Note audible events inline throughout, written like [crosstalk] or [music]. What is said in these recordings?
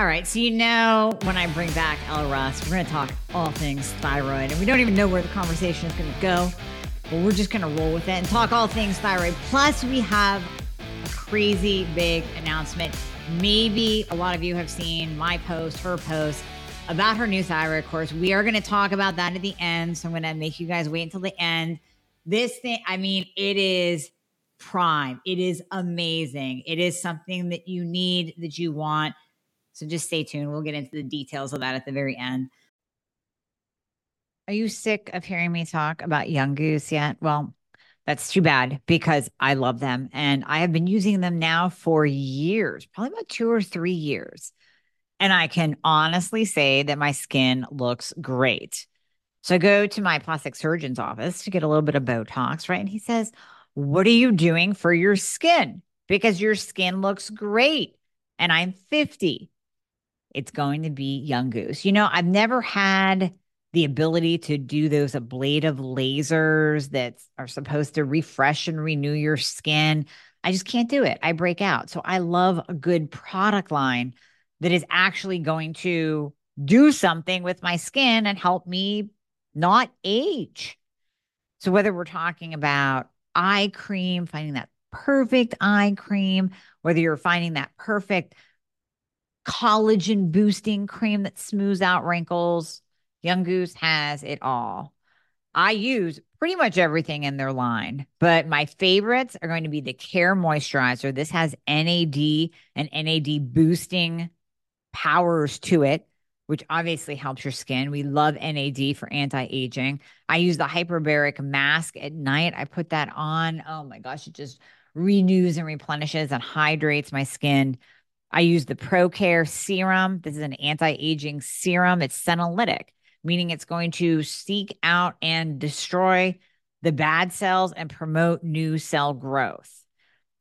All right, so you know when I bring back Elle Russ, we're going to talk all things thyroid, and we don't even know where the conversation is going to go, but we're just going to roll with it and talk all things thyroid. Plus, we have a crazy big announcement. Maybe a lot of you have seen my post, her post about her new thyroid course. We are going to talk about that at the end, so I'm going to make you guys wait until the end. This thing, I mean, it is prime. It is amazing. It is something that you need, that you want so just stay tuned. We'll get into the details of that at the very end. Are you sick of hearing me talk about Young Goose yet? Well, that's too bad because I love them and I have been using them now for years, probably about two or three years. And I can honestly say that my skin looks great. So I go to my plastic surgeon's office to get a little bit of Botox, right? And he says, What are you doing for your skin? Because your skin looks great. And I'm 50 it's going to be Young Goose. You know, I've never had the ability to do those ablative lasers that are supposed to refresh and renew your skin. I just can't do it. I break out. So I love a good product line that is actually going to do something with my skin and help me not age. So whether we're talking about eye cream, finding that perfect eye cream, whether you're finding that perfect collagen boosting cream that smooths out wrinkles. Young Goose has it all. I use pretty much everything in their line, but my favorites are going to be the Care Moisturizer. This has NAD and NAD boosting powers to it, which obviously helps your skin. We love NAD for anti aging. I use the hyperbaric mask at night. I put that on. Oh my gosh, it just renews and replenishes and hydrates my skin. I use the ProCare serum. This is an anti aging serum. It's senolytic, meaning it's going to seek out and destroy the bad cells and promote new cell growth.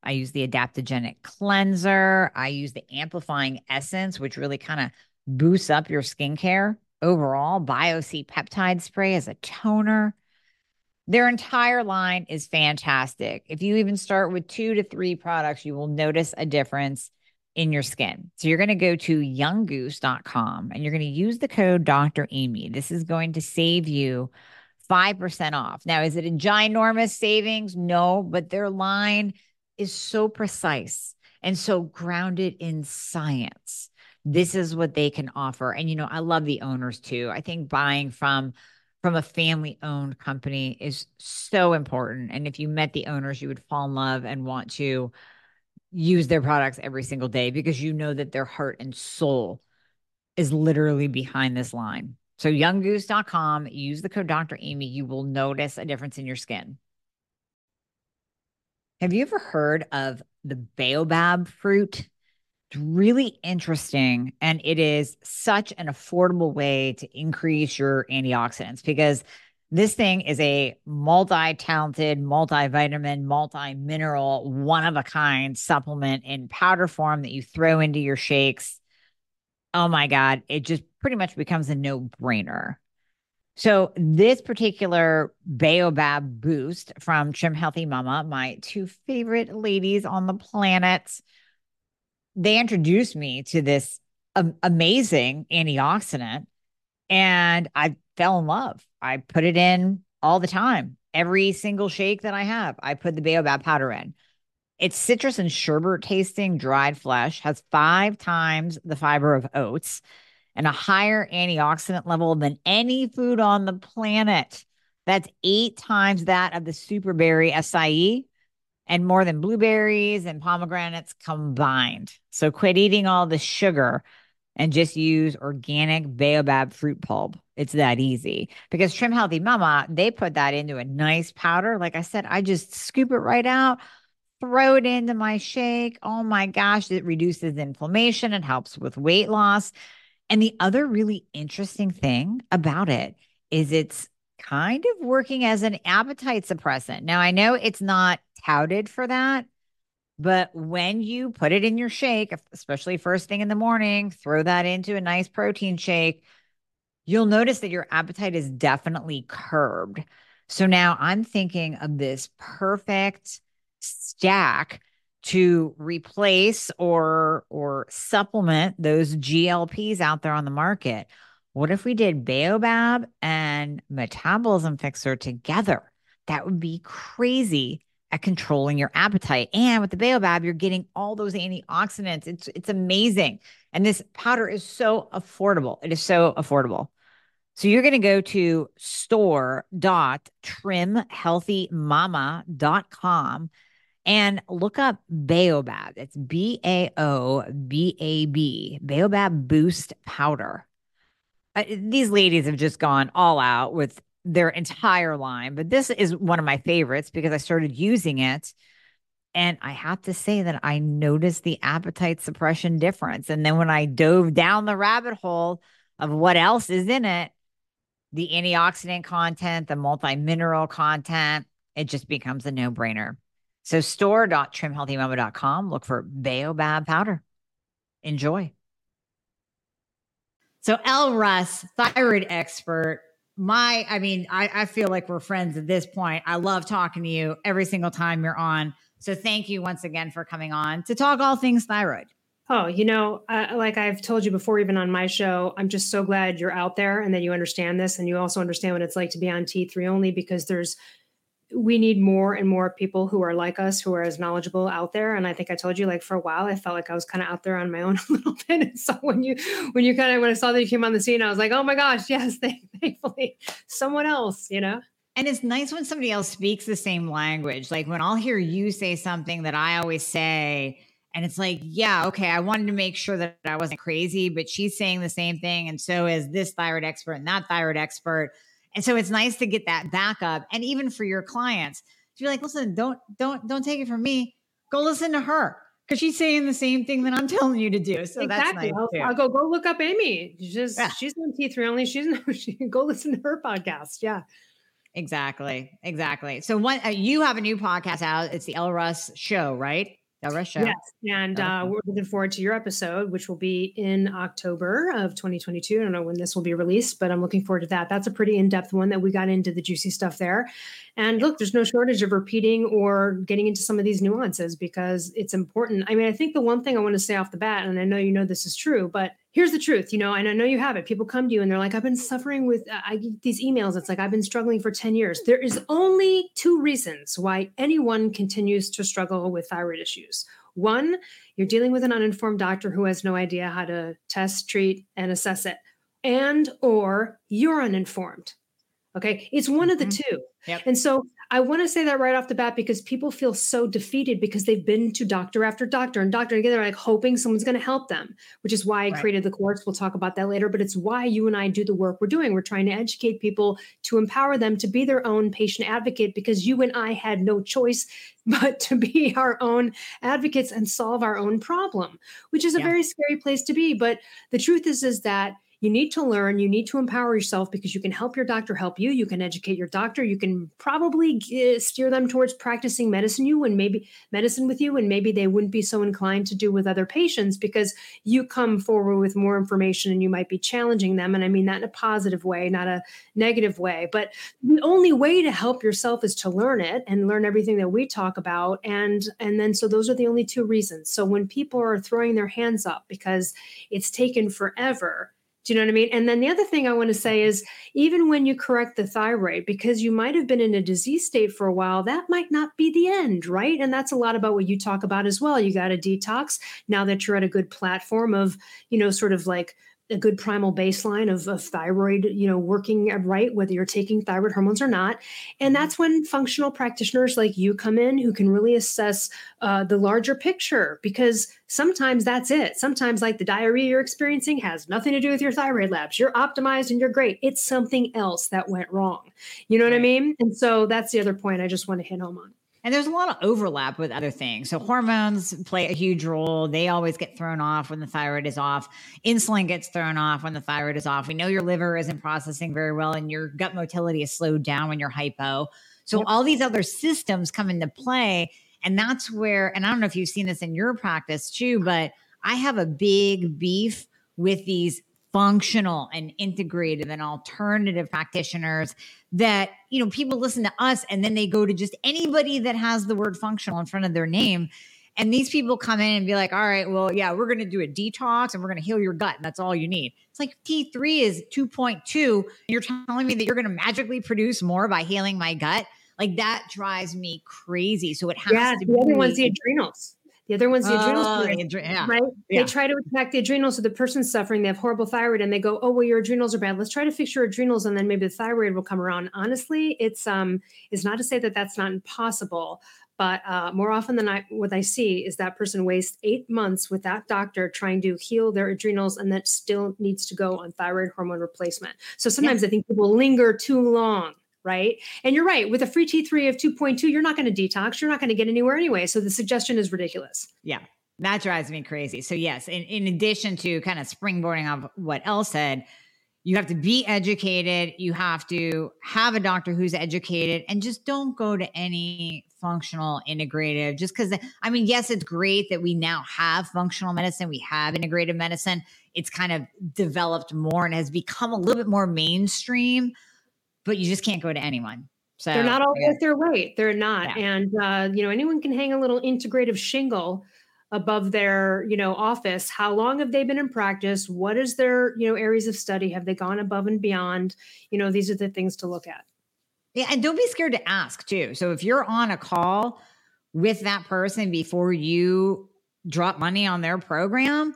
I use the adaptogenic cleanser. I use the amplifying essence, which really kind of boosts up your skincare overall. BioC peptide spray as a toner. Their entire line is fantastic. If you even start with two to three products, you will notice a difference in your skin. So you're going to go to younggoose.com and you're going to use the code Dr. Amy. This is going to save you 5% off. Now, is it a ginormous savings? No, but their line is so precise and so grounded in science. This is what they can offer. And you know, I love the owners too. I think buying from from a family owned company is so important. And if you met the owners, you would fall in love and want to use their products every single day because you know that their heart and soul is literally behind this line. So younggoose.com, use the code Dr. Amy, you will notice a difference in your skin. Have you ever heard of the baobab fruit? It's really interesting and it is such an affordable way to increase your antioxidants because this thing is a multi talented, multivitamin, multi mineral, one of a kind supplement in powder form that you throw into your shakes. Oh my God, it just pretty much becomes a no brainer. So, this particular Baobab boost from Trim Healthy Mama, my two favorite ladies on the planet, they introduced me to this amazing antioxidant and I fell in love. I put it in all the time. Every single shake that I have, I put the baobab powder in. It's citrus and sherbet tasting dried flesh, has five times the fiber of oats and a higher antioxidant level than any food on the planet. That's eight times that of the superberry acai and more than blueberries and pomegranates combined. So quit eating all the sugar and just use organic baobab fruit pulp. It's that easy because Trim Healthy Mama, they put that into a nice powder. Like I said, I just scoop it right out, throw it into my shake. Oh my gosh, it reduces inflammation and helps with weight loss. And the other really interesting thing about it is it's kind of working as an appetite suppressant. Now, I know it's not touted for that, but when you put it in your shake, especially first thing in the morning, throw that into a nice protein shake, you'll notice that your appetite is definitely curbed. So now I'm thinking of this perfect stack to replace or or supplement those GLPs out there on the market. What if we did Baobab and metabolism fixer together? That would be crazy at controlling your appetite. And with the Baobab, you're getting all those antioxidants. It's it's amazing. And this powder is so affordable. It is so affordable. So you're going to go to store.trimhealthymama.com and look up Baobab. It's B A O B A B, Baobab Boost Powder. Uh, these ladies have just gone all out with their entire line, but this is one of my favorites because I started using it. And I have to say that I noticed the appetite suppression difference. And then when I dove down the rabbit hole of what else is in it, the antioxidant content, the multi mineral content, it just becomes a no brainer. So store.trimhealthymama.com, look for Baobab powder. Enjoy. So Elle Russ, thyroid expert. My, I mean, I, I feel like we're friends at this point. I love talking to you every single time you're on. So thank you once again for coming on to talk all things thyroid. Oh, you know, like I've told you before, even on my show, I'm just so glad you're out there and that you understand this and you also understand what it's like to be on T3 only because there's, we need more and more people who are like us, who are as knowledgeable out there. And I think I told you, like for a while, I felt like I was kind of out there on my own [laughs] a little bit. And so when you, when you kind of, when I saw that you came on the scene, I was like, oh my gosh, yes, [laughs] thankfully someone else, you know? And it's nice when somebody else speaks the same language. Like when I'll hear you say something that I always say, and it's like, yeah, okay, I wanted to make sure that I wasn't crazy, but she's saying the same thing. And so is this thyroid expert and that thyroid expert. And so it's nice to get that backup. And even for your clients, to be like, listen, don't, don't, don't take it from me. Go listen to her because she's saying the same thing that I'm [laughs] telling you to do. So exactly. that's nice I'll, I'll, go go look up Amy. She's yeah. she's on T3 only. She's [laughs] she go listen to her podcast. Yeah. Exactly. Exactly. So one uh, you have a new podcast out. It's the Elle Russ show, right? Russia. Yes. And uh, we're looking forward to your episode, which will be in October of 2022. I don't know when this will be released, but I'm looking forward to that. That's a pretty in depth one that we got into the juicy stuff there. And look, there's no shortage of repeating or getting into some of these nuances because it's important. I mean, I think the one thing I want to say off the bat, and I know you know this is true, but here's the truth, you know, and I know you have it. People come to you and they're like, I've been suffering with, uh, I get these emails. It's like, I've been struggling for 10 years. There is only two reasons why anyone continues to struggle with thyroid issues. One, you're dealing with an uninformed doctor who has no idea how to test, treat, and assess it. And or you're uninformed. Okay. It's one mm-hmm. of the mm-hmm. two. Yep. And so I want to say that right off the bat because people feel so defeated because they've been to doctor after doctor and doctor again. They're like hoping someone's going to help them, which is why I right. created the course. We'll talk about that later, but it's why you and I do the work we're doing. We're trying to educate people to empower them to be their own patient advocate because you and I had no choice [laughs] but to be our own advocates and solve our own problem, which is a yeah. very scary place to be. But the truth is, is that you need to learn, you need to empower yourself because you can help your doctor help you. You can educate your doctor. You can probably uh, steer them towards practicing medicine you and maybe medicine with you and maybe they wouldn't be so inclined to do with other patients because you come forward with more information and you might be challenging them and I mean that in a positive way, not a negative way. But the only way to help yourself is to learn it and learn everything that we talk about and and then so those are the only two reasons. So when people are throwing their hands up because it's taken forever, do you know what I mean? And then the other thing I want to say mm-hmm. is even when you correct the thyroid, because you might have been in a disease state for a while, that might not be the end, right? And that's a lot about what you talk about as well. You got a detox now that you're at a good platform of, you know, sort of like a good primal baseline of, of thyroid, you know, working right, whether you're taking thyroid hormones or not. And mm-hmm. that's when functional practitioners like you come in who can really assess uh, the larger picture because sometimes that's it. Sometimes, like the diarrhea you're experiencing has nothing to do with your thyroid labs. You're optimized and you're great. It's something else that went wrong. You know what I mean? And so that's the other point I just want to hit home on. And there's a lot of overlap with other things. So hormones play a huge role. They always get thrown off when the thyroid is off. Insulin gets thrown off when the thyroid is off. We know your liver isn't processing very well and your gut motility is slowed down when you're hypo. So yep. all these other systems come into play. And that's where, and I don't know if you've seen this in your practice too, but I have a big beef with these functional and integrative and alternative practitioners that you know people listen to us and then they go to just anybody that has the word functional in front of their name And these people come in and be like, all right, well, yeah, we're going to do a detox and we're going to heal your gut. And that's all you need. It's like T3 is 2.2. You're telling me that you're going to magically produce more by healing my gut? Like that drives me crazy. So it has yeah, to the be. other one's the adrenals. The other one's the adrenals, Oh, right? the adre- yeah. right? Yeah. They try to attack the adrenals. So the person's suffering, they have horrible thyroid, and they go, "Oh, well, your adrenals are bad. Let's try to fix your adrenals, and then maybe the thyroid will come around." Honestly, it's um, it's not to say that that's not impossible, but uh, more often than I, what I see is that person wastes eight months with that doctor trying to heal their adrenals, and that still needs to go on thyroid hormone replacement. So sometimes I think people linger too long. Right. And you're right. With a free T3 of 2.2, you're not going to detox. You're not going to get anywhere anyway. So the suggestion is ridiculous. Yeah, that drives me crazy. So, yes, in, in addition to kind of springboarding off what Elle said, you have to be educated. You have to have a doctor who's educated and just don't go to any functional integrative just because, I mean, yes, it's great that we now have functional medicine, we have integrative medicine. It's kind of developed more and has become a little bit more mainstream, but you just can't go to anyone. So They're not all worth their weight. They're not. Yeah. And uh, you know, anyone can hang a little integrative shingle above their, you know, office. How long have they been in practice? What is their, you know, areas of study? Have they gone above and beyond? You know, these are the things to look at. Yeah, and don't be scared to ask too. So if you're on a call with that person before you drop money on their program,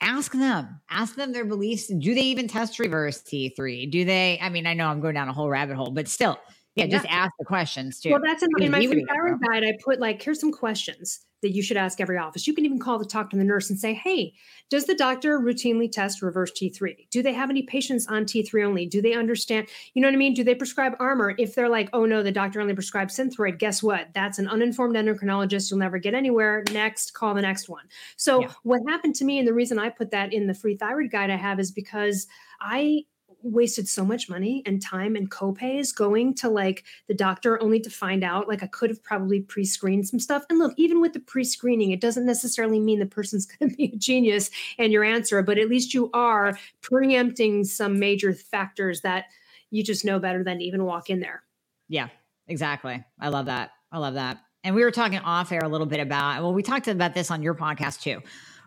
ask them. Ask them their beliefs. Do they even test reverse T3? Do they? I mean, I know I'm going down a whole rabbit hole, but still, yeah, just ask the questions too. Well, that's in, in my free guide. I put like, here's some questions that you should ask every office. You can even call to talk to the nurse and say, hey, does the doctor routinely test reverse T3? Do they have any patients on T3 only? Do they understand? You know what I mean? Do they prescribe Armour? If they're like, oh no, the doctor only prescribes Synthroid, guess what? That's an uninformed endocrinologist. You'll never get anywhere. Next, call the next one. So, Yeah. what happened to me, and the reason I put that in the free thyroid guide I have is because I wasted so much money and time and copays going to like the doctor only to find out like I could have probably pre-screened some stuff. And look, even with the pre-screening, it doesn't necessarily mean the person's [laughs] going to be a genius and your answer, but at least you are preempting some major factors that you just know better than even walk in there. Yeah, exactly. I love that. I love that. And we were talking off air a little bit about, well, we talked about this on your podcast too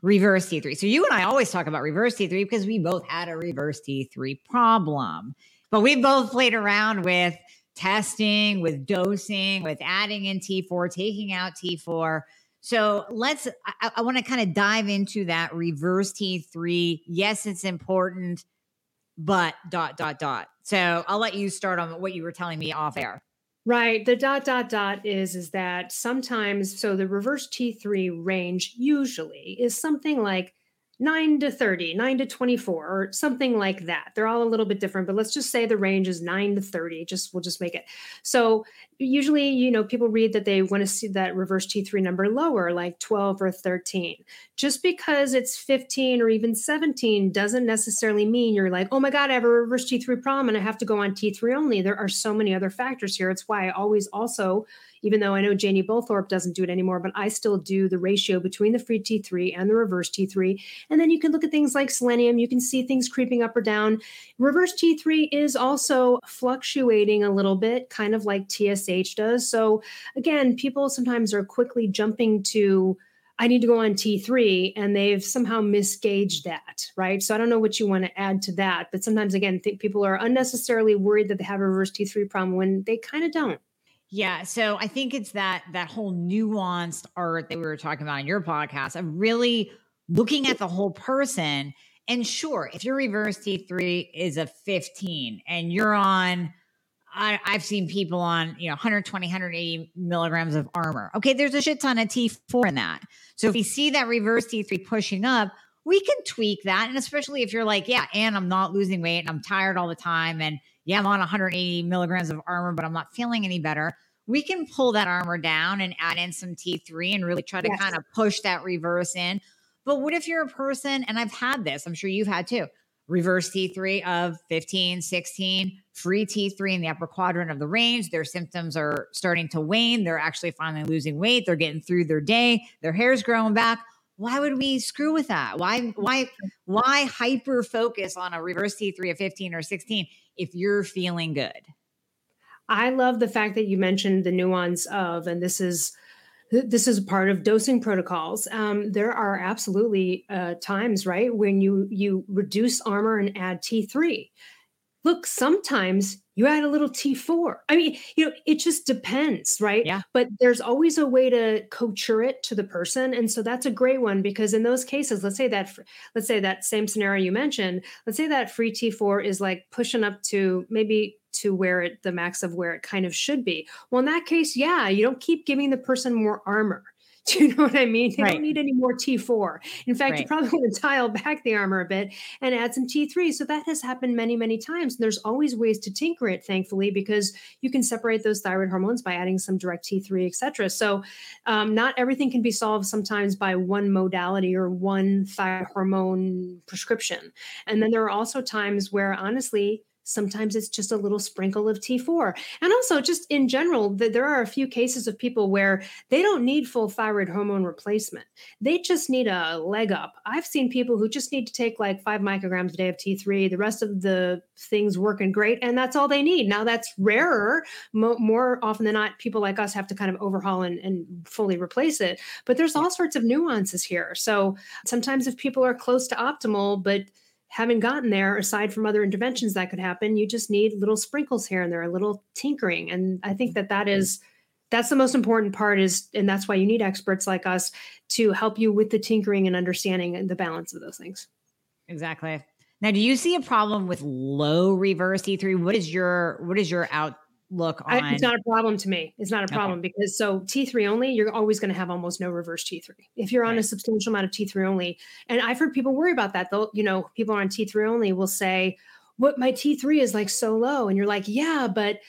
reverse T3. So you and I always talk about reverse T3 because we both had a reverse T3 problem. But we both played around with testing, with dosing, with adding in T4, taking out T4. So let's, I, I want to kind of dive into that reverse T3. Yes, it's important, but dot, dot, dot. So I'll let you start on what you were telling me off air. Right. The dot dot dot is is that sometimes so the reverse T3 range usually is something like 9 to 30, 9 to 24 or something like that. They're all a little bit different, but let's just say the range is 9 to 30. Just we'll just make it. So usually, you know, people read that they want to see that reverse T3 number lower like 12 or 13. Just because it's 15 or even 17 doesn't necessarily mean you're like, "Oh my god, I have a reverse T3 problem and I have to go on T3 only." There are so many other factors here. It's why I always also even though I know Janie Bowthorpe doesn't do it anymore, but I still do the ratio between the free T3 and the reverse T3. And then you can look at things like selenium. You can see things creeping up or down. Reverse T3 is also fluctuating a little bit, kind of like TSH does. So again, people sometimes are quickly jumping to, I need to go on T3, and they've somehow misgauged that, right? So I don't know what you want to add to that, but sometimes again, people are unnecessarily worried that they have a reverse T3 problem when they kind of don't. Yeah, so I think it's that that whole nuanced art that we were talking about in your podcast of really looking at the whole person. And sure, if your reverse T3 is a 15 and you're on, I, I've seen people on, you know, 120, 180 milligrams of Armour. Okay, there's a shit ton of T4 in that. So if we see that reverse T3 pushing up, we can tweak that. And especially if you're like, yeah, and I'm not losing weight and I'm tired all the time. And yeah, I'm on 180 milligrams of Armour, but I'm not feeling any better. We can pull that Armour down and add in some T3 and really try to Yes. kind of push that reverse in. But what if you're a person, and I've had this, I'm sure you've had too, reverse T3 of 15, 16, free T3 in the upper quadrant of the range. Their symptoms are starting to wane. They're actually finally losing weight. They're getting through their day. Their hair's growing back. Why would we screw with that? Why, why, why hyper focus on a reverse T3 of 15 or 16 if you're feeling good? I love the fact that you mentioned the nuance of, and this is this is part of dosing protocols. Um, there are absolutely uh, times, right, when you you reduce Armour and add T3. Look, sometimes you add a little T4. I mean, you know, it just depends, right? Yeah. But there's always a way to co-cure it to the person. And so that's a great one because in those cases, let's say that let's say that same scenario you mentioned, let's say that free T4 is like pushing up to maybe to where it the max of where it kind of should be. Well, in that case, yeah, you don't keep giving the person more Armour. [laughs] Do you know what I mean? They right. don't need any more T4. In fact, right. you probably [laughs] want to dial back the Armour a bit and add some T3. So that has happened many, many times. And there's always ways to tinker it, thankfully, because you can separate those thyroid hormones by adding some direct T3, et cetera. So um, not everything can be solved sometimes by one modality or one thyroid hormone prescription. And then there are also times where honestly, Sometimes it's just a little sprinkle of T4. And also, just in general, that there are a few cases of people where they don't need full thyroid hormone replacement. They just need a leg up. I've seen people who just need to take like five micrograms a day of T3. The rest of the things working great, and that's all they need. Now, that's rarer. Mo- more often than not, people like us have to kind of overhaul and, and fully replace it. But there's all sorts of nuances here. So sometimes if people are close to optimal, but haven't gotten there aside from other interventions that could happen you just need little sprinkles here and there a little tinkering. And i think that that is that's the most important part is and that's why you need experts like us to help you with the tinkering and understanding and the balance of those things. Exactly. Now do you see a problem with low reverse T3 what is your what is your out look on. I, it's not a problem to me. It's not a problem okay. because so T3 only, you're always going to have almost no reverse T3. If you're on right. a substantial amount of T3 only, and I've heard people worry about that though, you know, people on T3 only will say, what my T3 is like so low. And you're like, yeah, but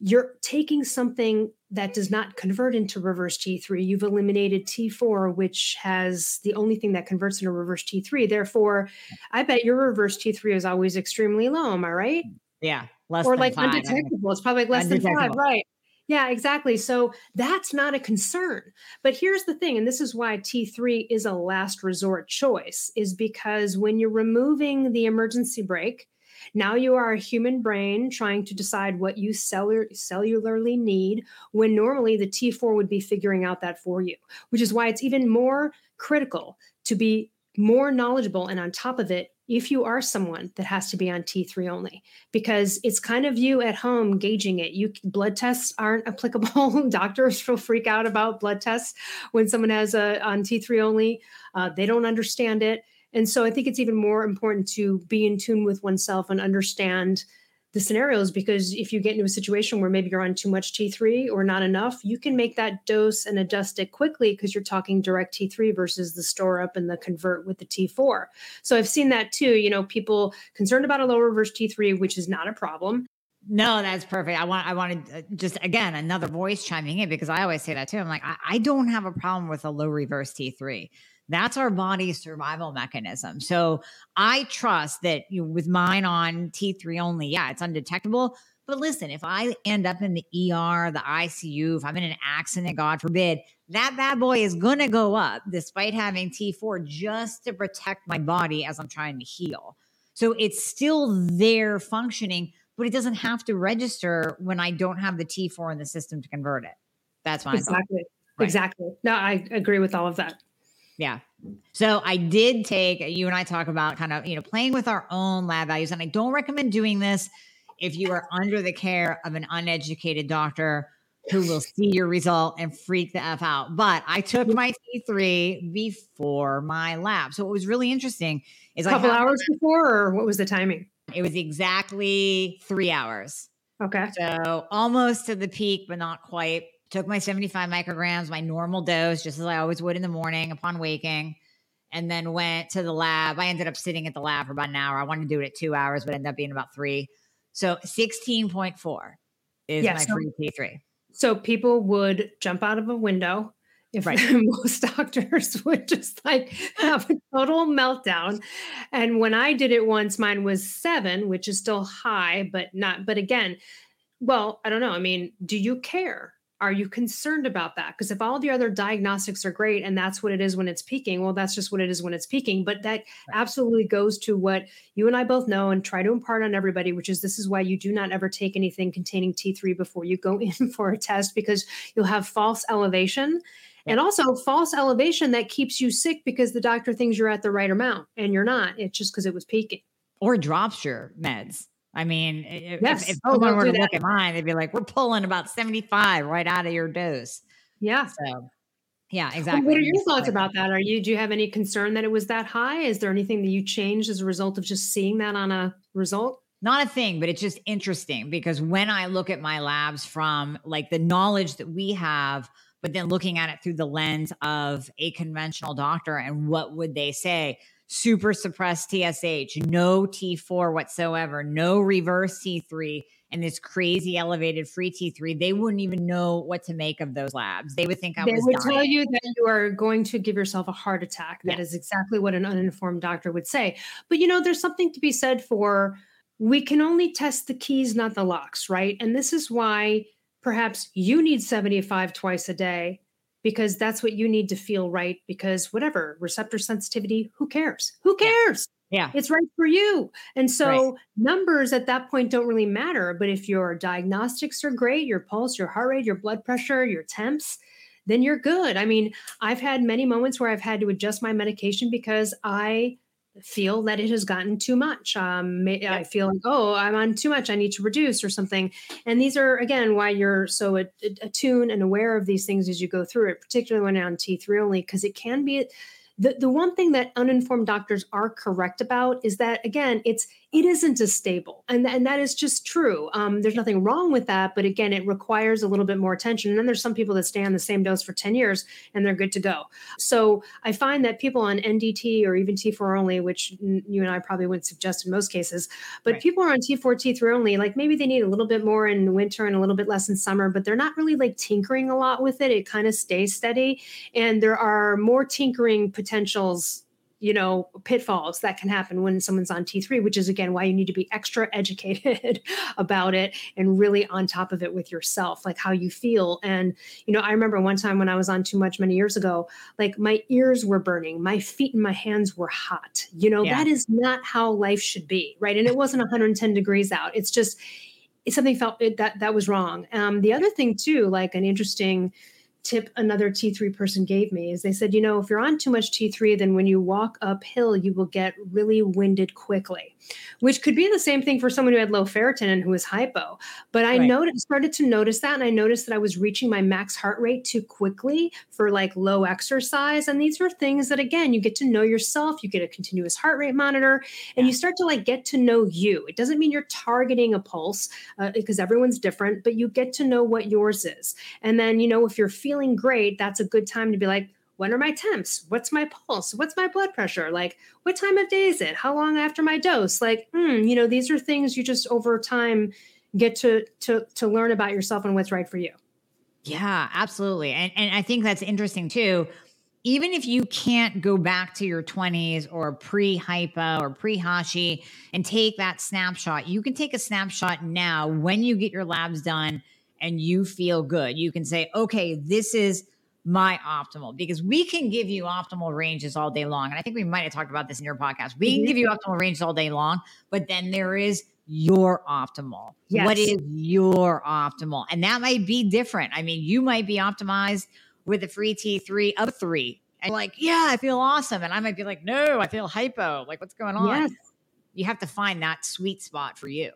you're taking something that does not convert into reverse T3. You've eliminated T4, which has the only thing that converts into reverse T3. Therefore, I bet your reverse T3 is always extremely low. Am I right? Mm, yeah. Less or like five. undetectable. It's probably like less than five, right? Yeah, exactly. So that's not a concern. But here's the thing, and this is why T3 is a last resort choice, is because when you're removing the emergency brake, now you are a human brain trying to decide what you cellular, cellularly need when normally the T4 would be figuring out that for you, which is why it's even more critical to be more knowledgeable and on top of it if you are someone that has to be on T3 only, because it's kind of you at home gauging it. You blood tests aren't [laughs] applicable. Doctors will freak out about blood tests when someone has a on T3 only. Uh, they don't understand it, and so I think it's even more important to be in tune with oneself and understand the scenarios because if you get into a situation where maybe you're on too much T3 or not enough, you can make that dose and adjust it quickly because you're talking direct T3 versus the store up and the convert with the T4. So I've seen that too. You know, people concerned about a low reverse T3, which is not a problem. No, that's perfect. I want, I wanted uh, just again another voice chiming in because I always say that too. I'm like, I, I don't have a problem with a low reverse T3. That's our body's survival mechanism. So I trust that you know, with mine on T3 only, yeah, it's undetectable. But listen, if I end up in the ER, the ICU, if I'm in an accident, God forbid, that bad boy is going to go up despite having T4 just to protect my body as I'm trying to heal. So it's still there functioning, but it doesn't have to register when I don't have the T4 in the system to convert it. That's fine. Exactly. Right. Exactly. No, I agree with all of that. Yeah. So I did take you and I talk about kind of, you know, playing with our own lab values. And I don't recommend doing this if you are under the care of an uneducated doctor who will see your result and freak the F out. But I took my T3 before my lab. So what was really interesting is a couple hours before, or what was the timing? It was exactly three hours. Okay. So almost to the peak, but not quite took my 75 micrograms, my normal dose, just as I always would in the morning upon waking, and then went to the lab. I ended up sitting at the lab for about an hour. I wanted to do it at two hours, but ended up being about three. So 16.4 is yeah, my so, free T3. So people would jump out of a window if right. [laughs] most doctors [laughs] would just like have a total meltdown. And when I did it once, mine was seven, which is still high, but not, but again, well, I don't know. I mean, do you care? Are you concerned about that? Because if all the other diagnostics are great and that's what it is when it's peaking, well, that's just what it is when it's peaking. But that absolutely goes to what you and I both know and try to impart on everybody, which is this is why you do not ever take anything containing T3 before you go [laughs] in for a test because you'll have false elevation And also false elevation that keeps you sick because the doctor thinks you're at the right amount and you're not. It's just because it was peaking. Or drops your meds. I mean, yes. if, if oh, someone were to look at mine, they'd be like, we're pulling about 75 right out of your dose. Yeah. So yeah, exactly. Well, what are your thoughts about that? Are you do you have any concern that it was that high? Is there anything that you changed as a result of just seeing that on a result? Not a thing, but it's just interesting because when I look at my labs from like the knowledge that we have, but then looking at it through the lens of a conventional doctor and what would they say? Super suppressed TSH, no T4 whatsoever, no reverse T3 and this crazy elevated free T3, they wouldn't even know what to make of those labs. They would think I they was would dying. tell you that you are going to give yourself a heart attack. That is exactly what an uninformed doctor would say. But you know, there's something to be said for we can only test the keys, not the locks, right? And this is why perhaps you need 75 twice a day because that's what you need to feel right because whatever receptor sensitivity who cares who cares yeah. It's right for you. And so right. numbers at that point don't really matter. But if your diagnostics are great, your pulse, your heart rate, your blood pressure, your temps, then you're good. I mean, I've had many moments where I've had to adjust my medication because I feel that it has gotten too much. Um, yep. I feel like, oh, I'm on too much. I need to reduce or something. And these are, again, why you're so attuned and aware of these things as you go through it, particularly when on T3 only, because it can be the, the one thing that uninformed doctors are correct about is that again it's it isn't as stable. And, and that is just true. Um, there's nothing wrong with that but again it requires a little bit more attention. And then there's some people that stay on the same dose for 10 years and they're good to go. So i find that people on ndt or even t4 only which you and i probably wouldn't suggest in most cases but right. people are on t4 t3 only like maybe they need a little bit more in the winter and a little bit less in summer but they're not really like tinkering a lot with it. It kind of stays steady. And there are more tinkering potentials you know pitfalls that can happen when someone's on T3 which is again why you need to be extra [laughs] educated about it and really on top of it with yourself like how you feel. And you know I remember one time when I was on too much many years ago like my ears were burning my feet and my hands were hot. You know yeah. that is not how life should be right? And it wasn't 110 degrees out. It's just something felt it, that that was wrong. Um the other thing too like an interesting tip another T3 person gave me is they said, you know, if you're on too much T3, then when you walk uphill, you will get really winded quickly, which could be the same thing for someone who had low ferritin and who was hypo. But I right. noticed, started to notice that, and I noticed that I was reaching my max heart rate too quickly for like low exercise. And these are things that, again, you get to know yourself, you get a continuous heart rate monitor, and yeah. you start to like get to know you. It doesn't mean you're targeting a pulse uh, because everyone's different, but you get to know what yours is. And then, you know, if you're feeling feeling great, that's a good time to be like, when are my temps? What's my pulse? What's my blood pressure? Like, what time of day is it? How long after my dose? Like, hmm, you know, these are things you just over time get to to to learn about yourself and what's right for you. Yeah, absolutely. And and I think that's interesting too. Even if you can't go back to your 20s or pre hypo or pre Hashi and take that snapshot, you can take a snapshot now when you get your labs done and you feel good, you can say, okay, this is my optimal because we can give you optimal ranges all day long. And I think we might have talked about this in your podcast. We can mm-hmm. give you optimal ranges all day long, but then there is your optimal. Yes. What is your optimal? And that might be different. I mean, you might be optimized with a free T3 of three. And like, yeah, I feel awesome. And I might be like, no, I feel hypo. Like, what's going on? Yes. You have to find that sweet spot for you.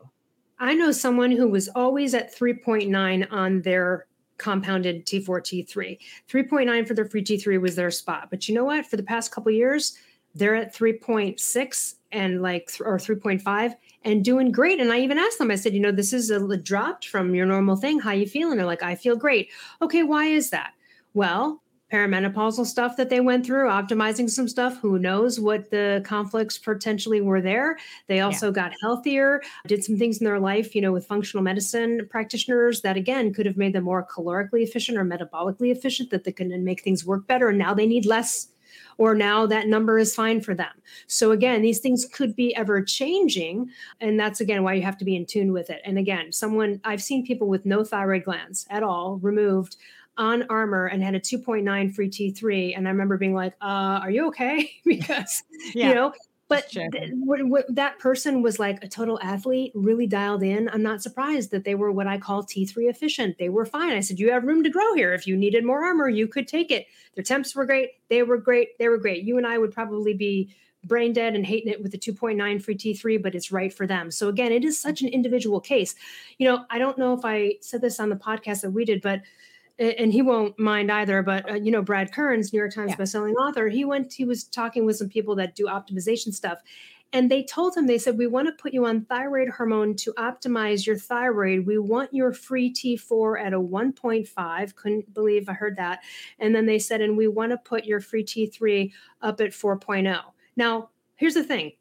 I know someone who was always at 3.9 on their compounded T4 T3. 3.9 for their free T3 was their spot. But you know what? For the past couple years, they're at 3.6 and like or 3.5 and doing great. And I even asked them, I said, you know, this is a dropped from your normal thing. How you feeling? They're like, I feel great. Okay, why is that? Well, perimenopausal stuff that they went through, optimizing some stuff. Who knows what the conflicts potentially were there? They also yeah. got healthier, did some things in their life, you know, with functional medicine practitioners that again could have made them more calorically efficient or metabolically efficient, that they can make things work better. And now they need less or now that number is fine for them. So again, these things could be ever changing. And that's again why you have to be in tune with it. And again, someone I've seen people with no thyroid glands at all removed on Armour and had a 2.9 free T3. And I remember being like, uh, are you okay? [laughs] because, [laughs] yeah. you know, But th- that person was like a total athlete, really dialed in. I'm not surprised that they were what I call T3 efficient. They were fine. I said, You have room to grow here. If you needed more Armour, you could take it. Their temps were great. They were great. They were great. You and I would probably be brain dead and hating it with the 2.9 free T3, but it's right for them. So again, it is such an individual case. You know, I don't know if I said this on the podcast that we did, but and he won't mind either. But uh, you know, Brad Kearns, New York Times yeah. bestselling author, he went. He was talking with some people that do optimization stuff, and they told him they said we want to put you on thyroid hormone to optimize your thyroid. We want your free T4 at a 1.5. Couldn't believe I heard that. And then they said, and we want to put your free T3 up at 4.0. Now, here's the thing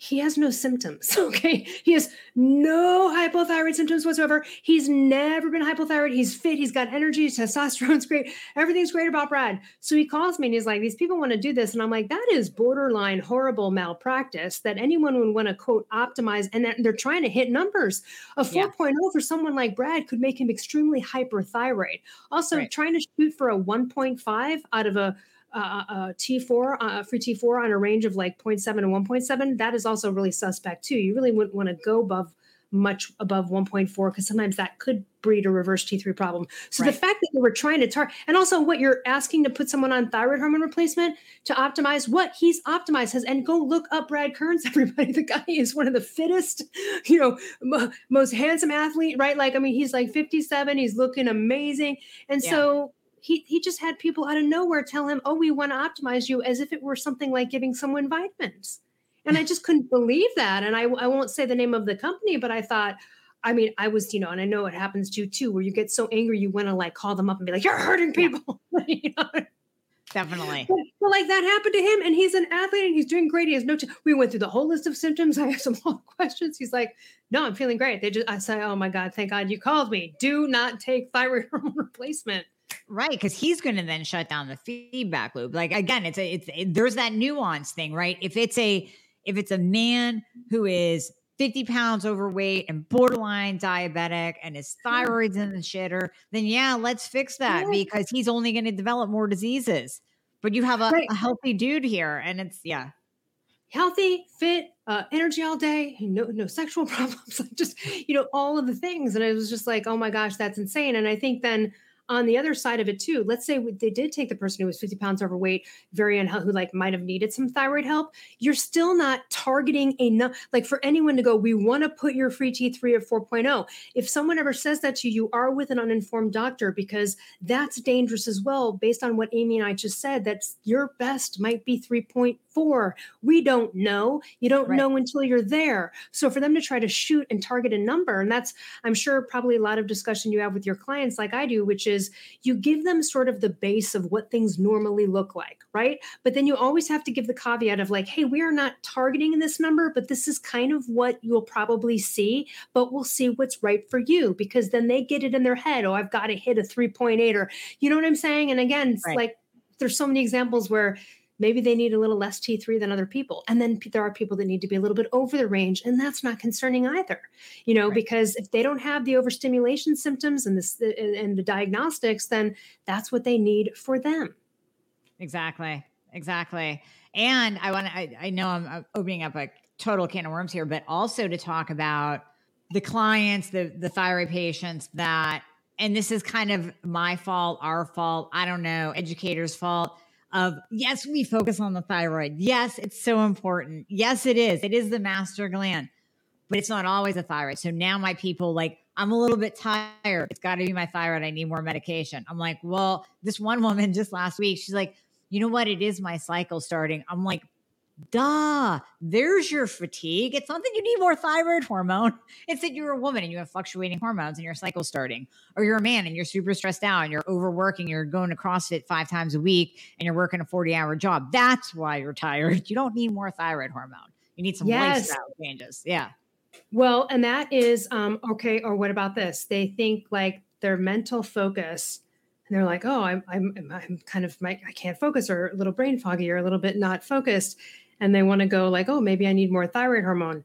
he has no symptoms. [laughs] Okay. He has no hypothyroid symptoms whatsoever. He's never been hypothyroid. He's fit. He's got energy. Testosterone's great. Everything's great about Brad. So he calls me and he's like, These people want to do this. And I'm like, That is borderline horrible malpractice that anyone would want to quote optimize. And that they're trying to hit numbers. A 4.0 yeah. Oh for someone like Brad could make him extremely hyperthyroid. Also, right. trying to shoot for a 1.5 out of a uh, uh, T4, uh, free T4 on a range of like 0.7 and 1.7, that is also really suspect too. You really wouldn't want to go above much above 1.4 because sometimes that could breed a reverse T3 problem. So right. the fact that you were trying to target, and also what you're asking to put someone on thyroid hormone replacement to optimize what he's optimized has, and go look up Brad Kearns, [laughs] everybody. The guy is one of the fittest, you know, most handsome athlete, right? Like, I mean, he's like 57, he's looking amazing. And yeah. so he he just had people out of nowhere tell him, "Oh, we want to optimize you," as if it were something like giving someone vitamins. And I just couldn't believe that. And I I won't say the name of the company, but I thought, I mean, I was, you know, and I know it happens to you too, where you get so angry you want to like call them up and be like, "You're hurting people." [laughs] you know? Definitely. But, but, like that happened to him, and he's an athlete and he's doing great. He has no. T- we went through the whole list of symptoms. [laughs] I have some long questions. He's like, "No, I'm feeling great." They just, I say, "Oh my god, thank God you called me. Do not take thyroid hormone [laughs] replacement." Right, because he's going to then shut down the feedback loop. Like again, it's a it's it, there's that nuance thing, right? If it's a if it's a man who is 50 pounds overweight and borderline diabetic and his thyroid's in the shitter, then yeah, let's fix that yeah. because he's only going to develop more diseases. But you have a, right. a, healthy dude here, and it's yeah, healthy, fit, uh, energy all day, no no sexual [laughs] problems, just you know all of the things. And it was just like, oh my gosh, that's insane. And I think then on the other side of it too let's say they did take the person who was 50 pounds overweight very unhealthy who like might have needed some thyroid help you're still not targeting enough like for anyone to go we want to put your free t3 at 4.0 if someone ever says that to you you are with an uninformed doctor because that's dangerous as well based on what amy and i just said that's your best might be 3.4 we don't know you don't right. know until you're there so for them to try to shoot and target a number and that's i'm sure probably a lot of discussion you have with your clients like i do which is you give them sort of the base of what things normally look like, right? But then you always have to give the caveat of like, hey, we are not targeting in this number, but this is kind of what you'll probably see, but we'll see what's right for you because then they get it in their head. Oh, I've got to hit a 3.8 or you know what I'm saying? And again, it's right. like there's so many examples where maybe they need a little less T3 than other people. And then there are people that need to be a little bit over the range, and that's not concerning either. You know, right. because if they don't have the overstimulation symptoms and this and the diagnostics, then that's what they need for them. Exactly. Exactly. And I want to I, I know I'm opening up a total can of worms here, but also to talk about the clients, the the thyroid patients that and this is kind of my fault, our fault, I don't know, educators' fault of yes, we focus on the thyroid. Yes, it's so important. Yes, it is. It is the master gland, but it's not always a thyroid. So now my people like, I'm a little bit tired. It's got to be my thyroid. I need more medication. I'm like, well, this one woman [laughs] just last week, she's like, you know what? It is my cycle starting. I'm like, Duh, there's your fatigue. It's not that you need more thyroid hormone. [laughs] It's that you're a woman and you have fluctuating hormones and your cycle starting. Or you're a man and you're super stressed out and you're overworking, you're going to CrossFit five times a week and you're working a 40 hour job. That's why you're tired. [laughs] You don't need more thyroid hormone. You need some yes. lifestyle changes. Yeah. Well, and that is um, okay. Or what about this? They think like their mental focus and they're like, oh, I'm, I'm, I'm kind of, my, I can't focus or a little brain foggy or a little bit not focused and they want to go like, oh, maybe I need more thyroid hormone.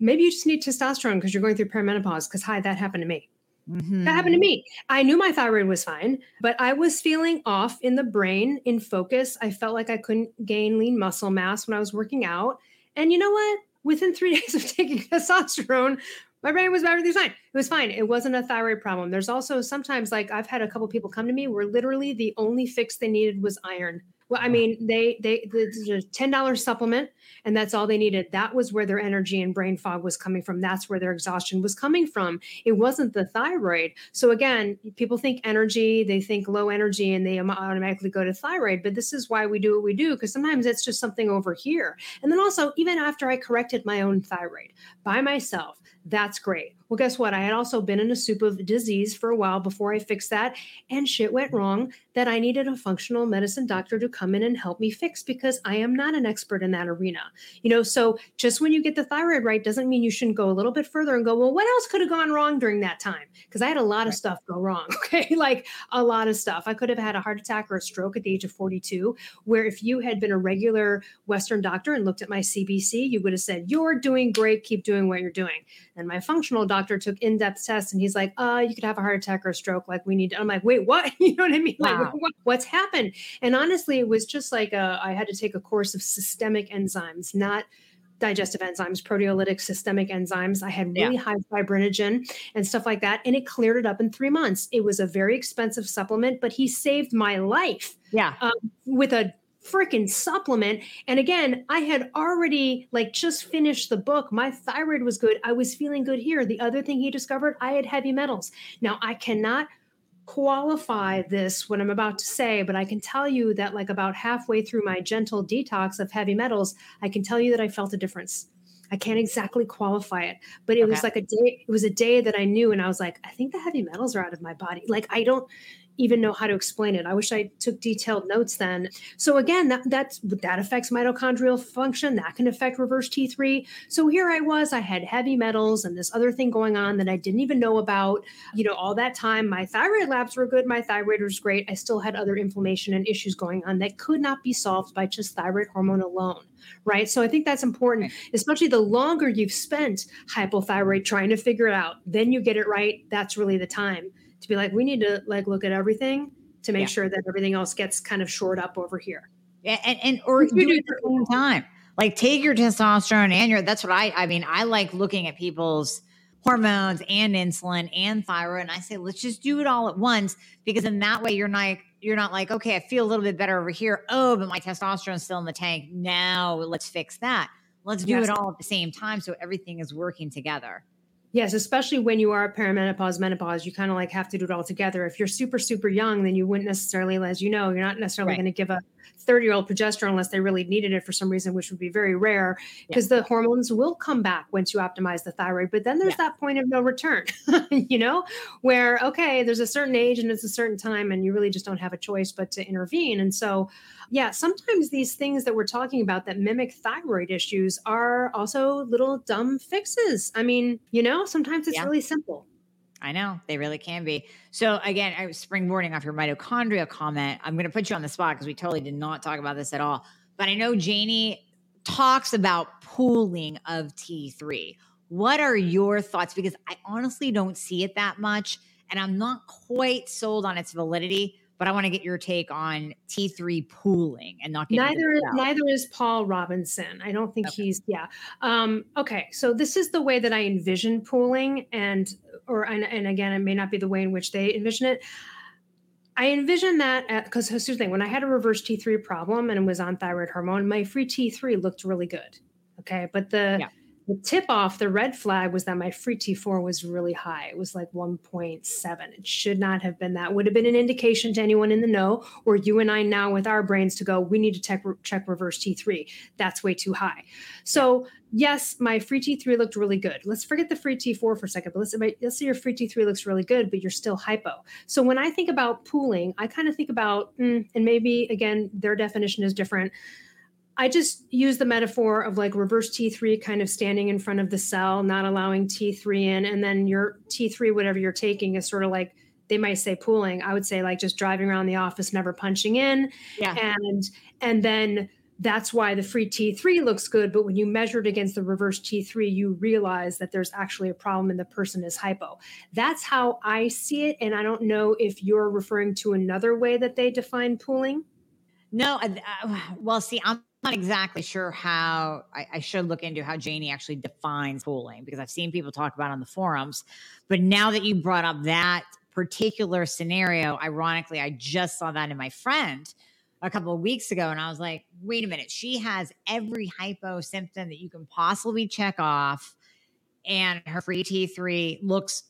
Maybe you just need testosterone because you're going through perimenopause. Because hi, that happened to me. Mm-hmm. That happened to me. I knew my thyroid was fine, but I was feeling off in the brain, in focus. I felt like I couldn't gain lean muscle mass when I was working out. And you know what? Within three [laughs] days of taking testosterone, my brain was everything's fine. It was fine. It wasn't a thyroid problem. There's also sometimes like I've had a couple people come to me where literally the only fix they needed was iron. Well, I mean, they they the ten dollars supplement, and that's all they needed. That was where their energy and brain fog was coming from. That's where their exhaustion was coming from. It wasn't the thyroid. So again, people think energy, they think low energy, and they automatically go to thyroid. But this is why we do what we do because sometimes it's just something over here. And then also, even after I corrected my own thyroid by myself, that's great. Well, guess what? I had also been in a soup of disease for a while before I fixed that, and shit went wrong that I needed a functional medicine doctor to come in and help me fix because I am not an expert in that arena. You know, so just when you get the thyroid right doesn't mean you shouldn't go a little bit further and go, well, what else could have gone wrong during that time? Because I had a lot of stuff go wrong. [laughs] Okay. like a lot of stuff. I could have had a heart attack or a stroke at the age of 42, where if you had been a regular Western doctor and looked at my CBC, you would have said, you're doing great. Keep doing what you're doing. And my functional doctor took in depth tests and he's like, uh, you could have a heart attack or a stroke. Like, we need to. I'm like, wait, what? [laughs] you know what I mean? Wow. Like, what, what's happened? And honestly, it was just like a, I had to take a course of systemic enzymes, not digestive enzymes, proteolytic systemic enzymes. I had really yeah. high fibrinogen and stuff like that. And it cleared it up in three months. It was a very expensive supplement, but he saved my life. Yeah. Um, with a freaking supplement. And again, I had already like just finished the book. My thyroid was good. I was feeling good here. The other thing he discovered, I had heavy metals. Now I cannot qualify this what I'm about to say, but I can tell you that like about halfway through my gentle detox of heavy metals, I can tell you that I felt a difference. I can't exactly qualify it, but it okay. was like a day. It was a day that I knew, and I was like, I think the heavy metals are out of my body. Like I don't, even know how to explain it. I wish I took detailed notes then. So again, that that's that affects mitochondrial function. That can affect reverse T3. So here I was, I had heavy metals and this other thing going on that I didn't even know about. You know, all that time, my thyroid labs were good, my thyroid was great. I still had other inflammation and issues going on that could not be solved by just thyroid hormone alone. Right. So I think that's important, especially the longer you've spent hypothyroid trying to figure it out, then you get it right. That's really the time to be like, we need to like look at everything to make yeah. sure that everything else gets kind of shored up over here. Yeah, and, and or do it at the same time. Like take your testosterone and your that's what I I mean, I like looking at people's hormones and insulin and thyroid. And I say, let's just do it all at once because in that way you're not you're not like, okay, I feel a little bit better over here. Oh, but my testosterone's still in the tank. Now let's fix that. Let's do yes. it all at the same time so everything is working together. Yes, especially when you are at perimenopause, menopause, you kind of like have to do it all together. If you're super, super young, then you wouldn't necessarily, as you know, you're not necessarily right. going to give a 30 year old progesterone unless they really needed it for some reason, which would be very rare because yeah. the hormones will come back once you optimize the thyroid. But then there's yeah. that point of no return, [laughs] you know, where, okay, there's a certain age and it's a certain time and you really just don't have a choice but to intervene. And so, yeah, sometimes these things that we're talking about that mimic thyroid issues are also little dumb fixes. I mean, you know, sometimes it's yeah. really simple. I know they really can be. So again, I was springboarding off your mitochondria comment. I'm going to put you on the spot because we totally did not talk about this at all. But I know Janie talks about pooling of T3. What are your thoughts? Because I honestly don't see it that much, and I'm not quite sold on its validity but I want to get your take on T3 pooling and not neither neither is Paul Robinson. I don't think okay. he's yeah. Um, okay, so this is the way that I envision pooling, and or and, and again, it may not be the way in which they envision it. I envision that because here's the thing: when I had a reverse T3 problem and was on thyroid hormone, my free T3 looked really good. Okay, but the yeah the tip off, the red flag was that my free T4 was really high. It was like 1.7. It should not have been that. Would have been an indication to anyone in the know, or you and I now with our brains to go, we need to check, check reverse T3. That's way too high. So, yes, my free T3 looked really good. Let's forget the free T4 for a second, but let's, let's say your free T3 looks really good, but you're still hypo. So, when I think about pooling, I kind of think about, mm, and maybe again, their definition is different I just use the metaphor of like reverse T3 kind of standing in front of the cell, not allowing T3 in. And then your T3, whatever you're taking, is sort of like they might say pooling. I would say like just driving around the office, never punching in. Yeah. And and then that's why the free T3 looks good. But when you measure it against the reverse T3, you realize that there's actually a problem and the person is hypo. That's how I see it. And I don't know if you're referring to another way that they define pooling. No, uh, well, see, I'm not exactly sure how I, I, should look into how Janie actually defines pooling because I've seen people talk about on the forums. But now that you brought up that particular scenario, ironically, I just saw that in my friend a couple of weeks ago, and I was like, wait a minute, she has every hypo symptom that you can possibly check off, and her free T3 looks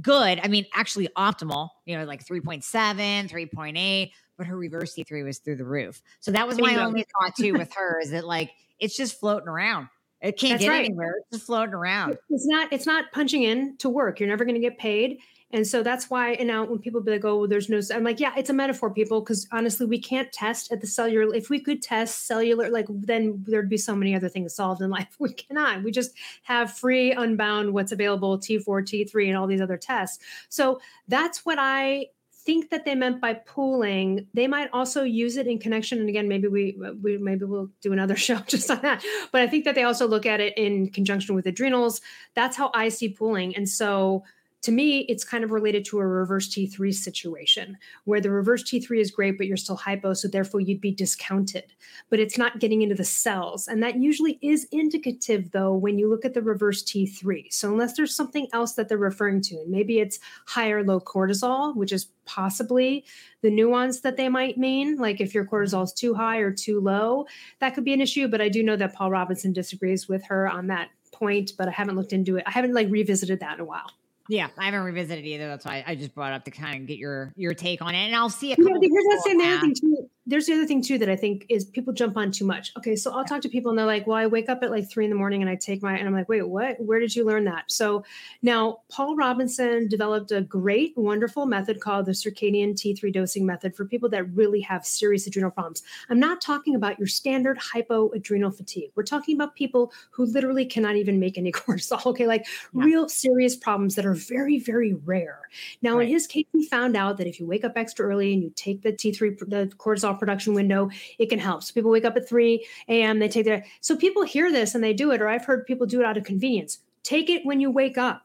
good. I mean, actually optimal, you know, like 3.7, 3.8 but her reverse T3 was through the roof. So that was my only thought too with her is that like it's just floating around. It can't That's get right. anywhere. It's just floating around. It's not. It's not punching in to work. You're never going to get paid. And so that's why. And now when people be like, "Oh, well, there's no," I'm like, "Yeah, it's a metaphor, people." Because honestly, we can't test at the cellular. If we could test cellular, like then there'd be so many other things solved in [laughs] life. We cannot. We just have free, unbound, what's available, T4, T3, and all these other tests. So that's what I think that they meant by pooling, they might also use it in connection. And again, maybe we, uh, we maybe we'll do another [laughs] show just on that. But I think that they also look at it in conjunction with adrenals. That's how I see pooling. And so to me, it's kind of related to a reverse T3 situation where the reverse T3 is great, but you're still hypo. So therefore, you'd be discounted, but it's not getting into the cells. And that usually is indicative, though, when you look at the reverse T3. So unless there's something else that they're referring to, and maybe it's high or low cortisol, which is possibly the nuance that they might mean. Like if your mm-hmm. cortisol is too high or too low, that could be an issue. But I do know that Paul Robinson disagrees with her on that point, but I haven't looked into it. I haven't like revisited that in a while. Yeah, I haven't revisited either. That's why I just brought up to kind of get your your take on it, and I'll see. A yeah, here's that same other thing too there's the other thing too that I think is people jump on too much. Okay, so I'll talk to people and they're like, "Well, I wake up at like three in the morning and I take my," and I'm like, "Wait, what? Where did you learn that?" So now Paul Robinson developed a great, wonderful method called the circadian T3 dosing method for people that really have serious adrenal problems. I'm not talking about your standard hypoadrenal fatigue. We're talking about people who literally cannot even make any [laughs] cortisol. Okay, like yeah. real serious problems that are very, very rare. Now, right. in his case, he found out that if you wake up extra early and you take the T3 the cortisol production window, it can help. So people wake up at 3 a.m., they take their, so people hear this and they do it, or I've heard people do it out of convenience. Take it when you wake up.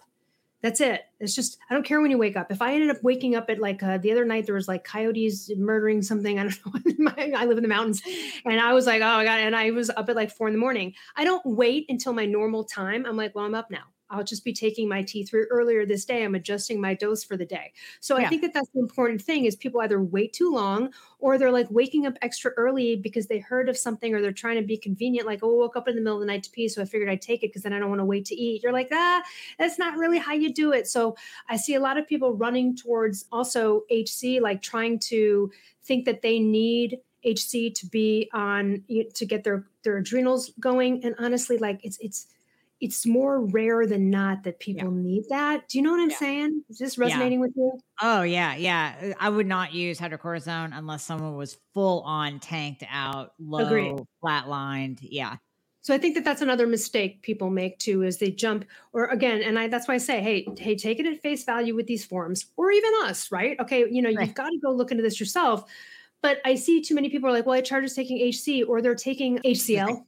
That's it. It's just, I don't care when you wake up. If I ended up waking up at like uh, the other night, there was like coyotes murdering something. I don't [laughs] know. I live in the mountains. And I was like, oh my God. And I was up at like four in the morning. I don't wait until my normal time. I'm like, well, I'm up now. I'll just be taking my T3 earlier this day. I'm adjusting my dose for the day. So yeah. I think that that's the important thing is people either wait too long or they're like waking up extra early because they heard of something or they're trying to be convenient. Like, oh, I woke up in the middle of the night to pee. So I figured I'd take it because then I don't want to wait to eat. You're like, ah, that's not really how you do it. So I see a lot of people running towards also HC, like trying to think that they need HC to be on to get their their adrenals going. And honestly, like it's it's it's more rare than not that people yeah. need that. Do you know what I'm yeah. saying? Is this resonating yeah. with you? Oh yeah, yeah. Uh, I would not use hydrocortisone unless someone was full on tanked out, low, Agreed. flatlined. Yeah. So I think that that's another mistake people make too, is they jump or again, and I that's why I say, hey, hey, take it at face value with these forms or even us, right? Okay, you know, right. you've got to go look into this yourself. But I see too many people are like, well, I charge is taking HC or they're taking HCl.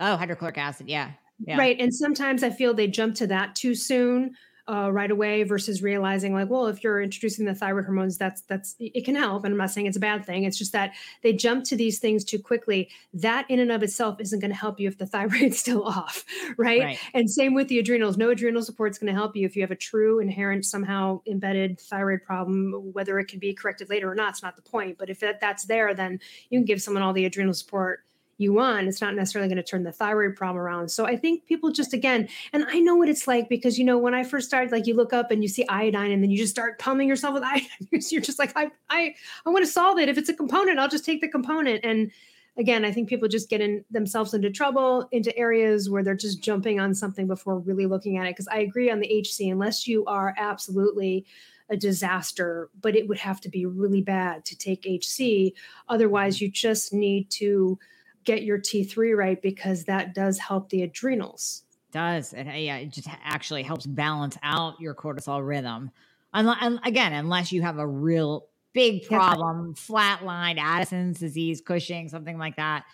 Oh, hydrochloric acid, yeah. Yeah. Right. And sometimes I feel they jump to that too soon. Uh, right away versus realizing like well if you're introducing the thyroid hormones that's that's it can help and i'm not saying it's a bad thing it's just that they jump to these things too quickly that in and of itself isn't going to help you if the [laughs] thyroid's still off right? right and same with the adrenals no adrenal support is going to help you if you have a true inherent somehow embedded thyroid problem whether it can be corrected later or not it's not the point but if that, that's there then you can give someone all the adrenal support you want it's not necessarily going to turn the thyroid problem around. So i think people just again and i know what it's like because you know when i first started like you look up and you see iodine and then you just start pumping yourself with [laughs] iodine you're just like i i i want to solve it. If it's a component i'll just take the component. And again i think people just get in themselves into trouble into areas where they're just jumping on something before really looking at it. Because i agree on the hc unless you are absolutely a disaster, but it would have to be really bad to take HC. Otherwise, you just need to get your T3 right because that does help the adrenals. Does and uh, yeah, it just actually helps balance out your cortisol rhythm. And again, unless you have a real big problem, yeah. flatline, Addison's disease, Cushing, something like that,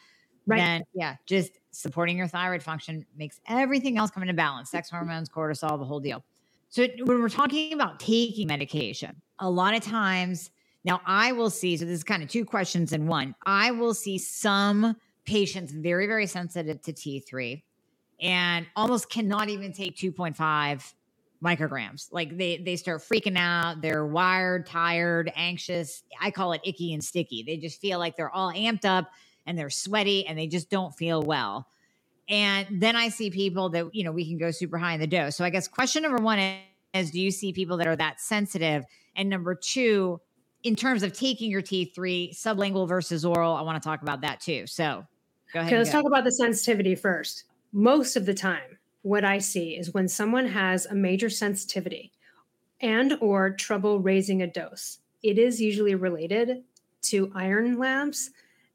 right. then yeah, just supporting your thyroid function makes everything else come into balance. Sex hormones, cortisol, the whole deal. So when we're talking about taking medication, a lot of times now I will see. So this is kind of two questions in one. I will see some patients very, very sensitive to T3 and almost cannot even take 2.5 micrograms. Like they they start freaking out. They're wired, tired, anxious. I call it icky and sticky. They just feel like they're all amped up and they're sweaty and they just don't feel well. And then I see people that, you know, we can go super high in the dose. So I guess question number one is do you see people that are that sensitive? And number two, in terms of taking your T3, sublingual versus oral, I want to talk about that too. So go ahead. Okay, let's go. talk about the sensitivity first. Most of the time, what I see is when someone has a major sensitivity and or trouble raising a dose, it is usually related to iron labs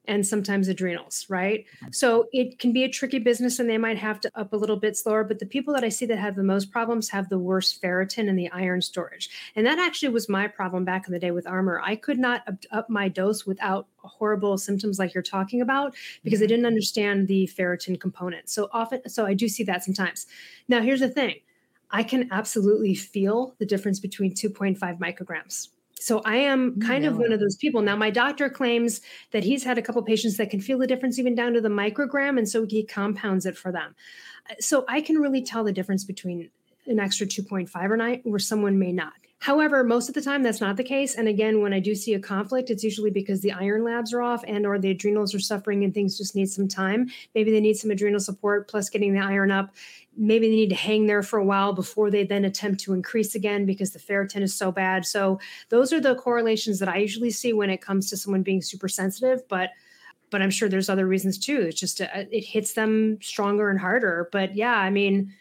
and sometimes adrenals, right? Mm-hmm. So it can be a tricky business and they might have to up a little bit slower. But the people that I see that have the most problems have the worst ferritin and the iron storage. And that actually was my problem back in the day with Armour. I could not up, up my dose without horrible symptoms like you're talking about because I mm-hmm. didn't understand the ferritin component. So often, so I do see that sometimes. Now, here's the thing I can absolutely feel the difference between 2.5 micrograms so I am kind of one of those people. Now, my doctor claims that he's had a couple patients that can feel the difference even down to the microgram, and so he compounds it for them. Uh, so I can really tell the difference between an extra 2.5 or 9 where someone may not. However, most of the time that's not the case. And again, when I do see a conflict, it's usually because the iron labs are off and or the adrenals are suffering and things just need some time. Maybe they need some adrenal support plus getting the iron up. Maybe they need to hang there for a while before they then attempt to increase again because the ferritin is so bad. So those are the correlations that I usually see when it comes to someone being super sensitive. But but I'm sure there's other reasons too. It's just uh, it hits them stronger and harder. But yeah, I mean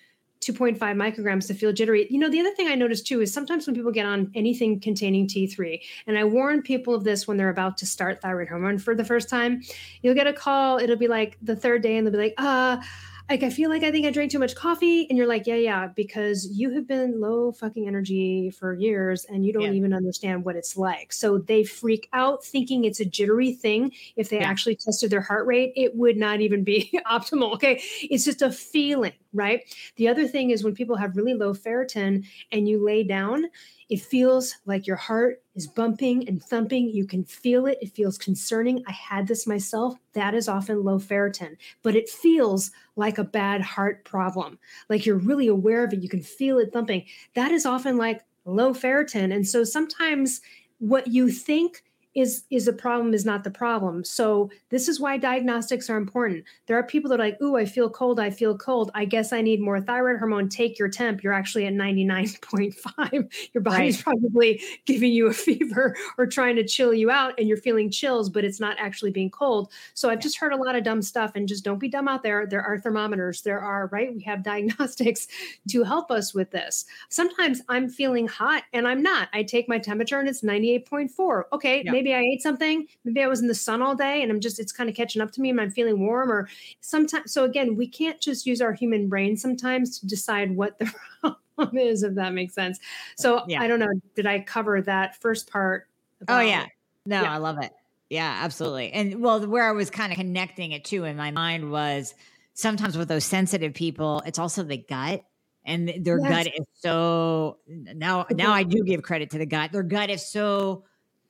2.5 micrograms to feel jittery. You know, the other thing I noticed too is sometimes when people get on anything containing T3, and I warn people of this when they're about to start thyroid hormone for the first time, you'll get a call. It'll be like the third day, and they'll be like, uh, like I feel like I think I drank too much coffee, and you're like, yeah, yeah, because you have been low fucking energy for years, and you don't yeah. even understand what it's like. So they freak out thinking it's a jittery thing. If they yeah. actually tested their heart rate, it would not even be [laughs] optimal. Okay, it's just a feeling, right? The other thing is when people have really low ferritin and you lay down, it feels like your heart is bumping and thumping. You can feel it. It feels concerning. I had this myself. That is often low ferritin, but it feels like a bad heart problem. Like you're really aware of it. You can feel it thumping. That is often like low ferritin. And so sometimes what you think is is a problem is not the problem. So this is why diagnostics are important. There are people that are like, "Ooh, I feel cold. I feel cold. I guess I need more thyroid hormone. Take your temp. You're actually at 99.5. [laughs] Your body's right. probably giving you a fever or trying to chill you out and you're feeling chills, but it's not actually being cold." So I've just heard a lot of dumb stuff and just don't be dumb out there. There are thermometers. There are, right? We have [laughs] diagnostics to help us with this. Sometimes I'm feeling hot and I'm not. I take my temperature and it's 98.4. Okay, yeah. maybe maybe I ate something, maybe I was in the sun all day and I'm just it's kind of catching up to me and I'm feeling warm or sometimes so again, we can't just use our human brain sometimes to decide what the [laughs] problem is if that makes sense. So yeah. I don't know, did I cover that first part? Oh, about, oh yeah. No, yeah. I love it. Yeah, absolutely. And well, where I was kind of connecting it to in my mind was sometimes with those sensitive people, it's also the gut and their yes. gut is so now now I do give credit to the gut. Their gut is so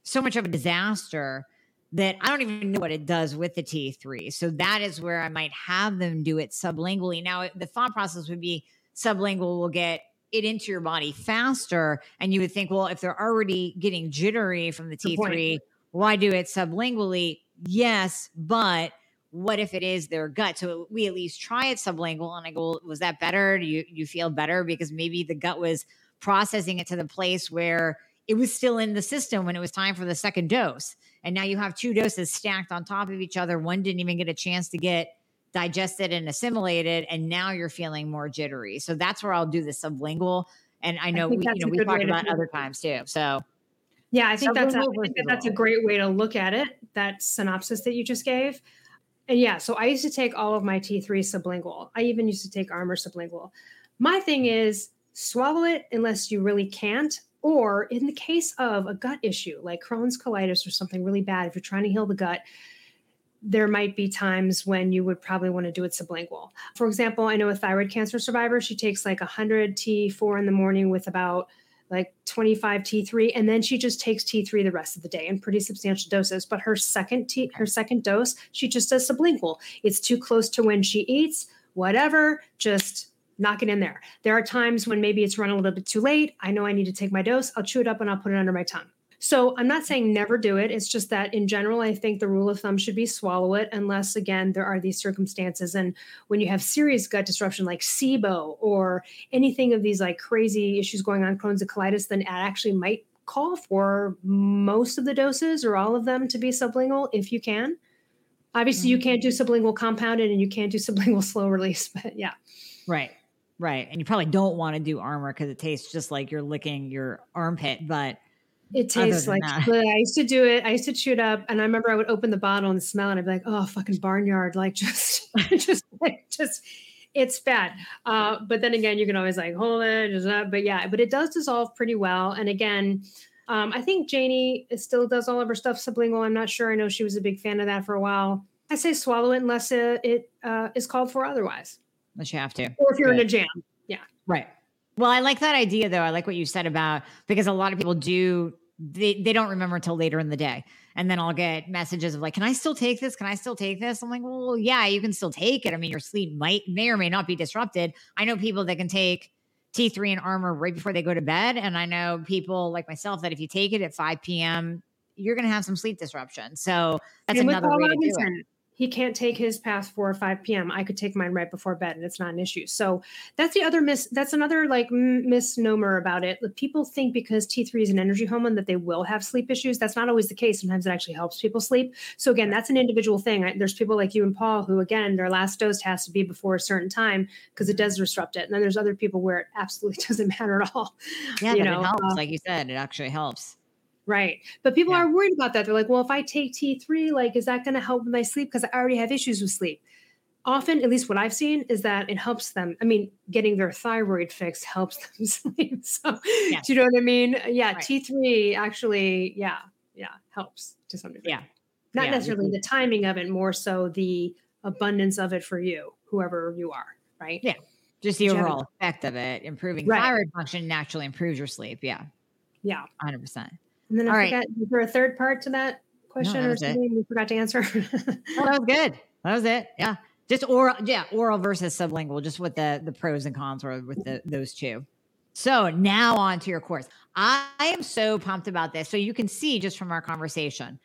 so much of a disaster that I don't even know what it does with the T3. So that is where I might have them do it sublingually. Now, the thought process would be sublingual will get it into your body faster. And you would think, well, if they're already getting jittery from the T3, why do it sublingually? Yes, but what if it is their gut? So we at least try it sublingual. And I go, was that better? Do you, you feel better? Because maybe the gut was processing it to the place where it was still in the system when it was time for the second dose. And now you have two doses stacked on top of each other. One didn't even get a chance to get digested and assimilated. And now you're feeling more jittery. So that's where I'll do the sublingual. And I know I we, you know, we talked about other times too. So yeah, I think that's a, I think that that's a great way to look at it. That synopsis that you just gave. And yeah, so I used to take all of my T3 sublingual. I even used to take Armour sublingual. My thing is swallow it unless you really can't or in the case of a gut issue like Crohn's colitis or something really bad, if you're trying to heal the gut, there might be times when you would probably want to do it sublingual. For example, I know a thyroid cancer survivor, she takes like 100 T4 in the morning with about like 25 T3 and then she just takes T3 the rest of the day in pretty substantial doses but her second T her second dose she just does sublingual it's too close to when she eats whatever just knock it in there there are times when maybe it's run a little bit too late I know I need to take my dose I'll chew it up and I'll put it under my tongue so I'm not saying never do it. It's just that in general, I think the rule of thumb should be swallow it, unless again there are these circumstances. And when you have serious gut disruption like SIBO or anything of these like crazy issues going on, Crohn's and colitis, then it actually might call for most of the doses or all of them to be sublingual if you can. Obviously, mm-hmm. you can't do sublingual compounded and you can't do [laughs] sublingual slow release, but yeah. Right. Right. And you probably don't want to do Armour because it tastes just like you're licking your armpit, but it tastes like I used to do it. I used to chew it up, and I remember I would open the bottle and smell it. And I'd be like, "Oh, fucking barnyard!" Like [laughs] just, just, like, just. It's bad. Uh, but then again, you can always like hold it, just that. But yeah, but it does dissolve pretty well. And again, um, I think Janie still does all of her stuff sublingual. I'm not sure. I know she was a big fan of that for a while. I say swallow it unless it, it uh, is called for otherwise. Unless you have to, or if you're Good. in a jam. Yeah. Right. Well, I like that idea though. I like what you said about because a lot of people do they, they don't remember until later in the day. And then I'll get messages of like, can I still take this? Can I still take this? I'm like, well, yeah, you can still take it. I mean, your sleep might may or may not be disrupted. I know people that can take T3 and Armour right before they go to bed. And I know people like myself that if you take it at 5 p.m., you're going to have some sleep disruption. So that's another way to do it he can't take his past 4 or 5 p.m. I could take mine right before bed and it's not an issue. So that's the other miss. That's another like misnomer about it. People think because T3 is an energy hormone that they will have sleep issues. That's not always the case. Sometimes it actually helps people sleep. So again, that's an individual thing. There's people like you and Paul who again, their last dose has to be before a certain time because it does disrupt it. And then there's other people where it absolutely [laughs] doesn't matter at all. Yeah, you know, it helps. Uh, like you said, it actually helps. Right. But people yeah. are worried about that. They're like, well, if I take T3, like, is that going to help with my sleep? Because I already have issues with sleep. Often, at least what I've seen, is that it helps them. I mean, getting their thyroid fixed helps them [laughs] sleep. So, do you know what I mean? Yeah. Right. T3 actually, yeah, yeah, helps to some degree. Yeah. Not yeah. necessarily the timing of it, more so the abundance of it for you, whoever you are. Right. Yeah. Just the overall effect of it, improving right. thyroid function naturally improves your sleep. Yeah. Yeah. 100%. And then I All forgot, right. was there a third part to that question no, that or something it. we forgot to answer? oh, [laughs] that was good. That was it. Yeah. Just oral, yeah, oral versus sublingual, just with the the pros and cons or with the, those two. So now on to your course. I am so pumped about this. So you can see just from our conversation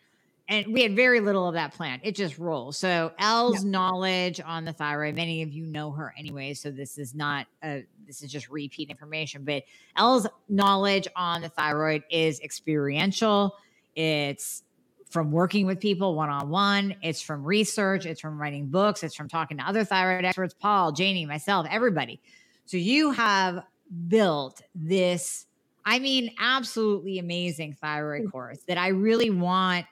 and we had very little of that plan. It just rolls. So Elle's yeah. knowledge on the thyroid, many of you know her anyway, so this is not a this is just repeat information, but Elle's knowledge on the thyroid is experiential. It's from working with people one on one, it's from research, it's from writing books, it's from talking to other thyroid experts, Paul, Janie, myself, everybody. So you have built this I mean, absolutely amazing thyroid course that I really want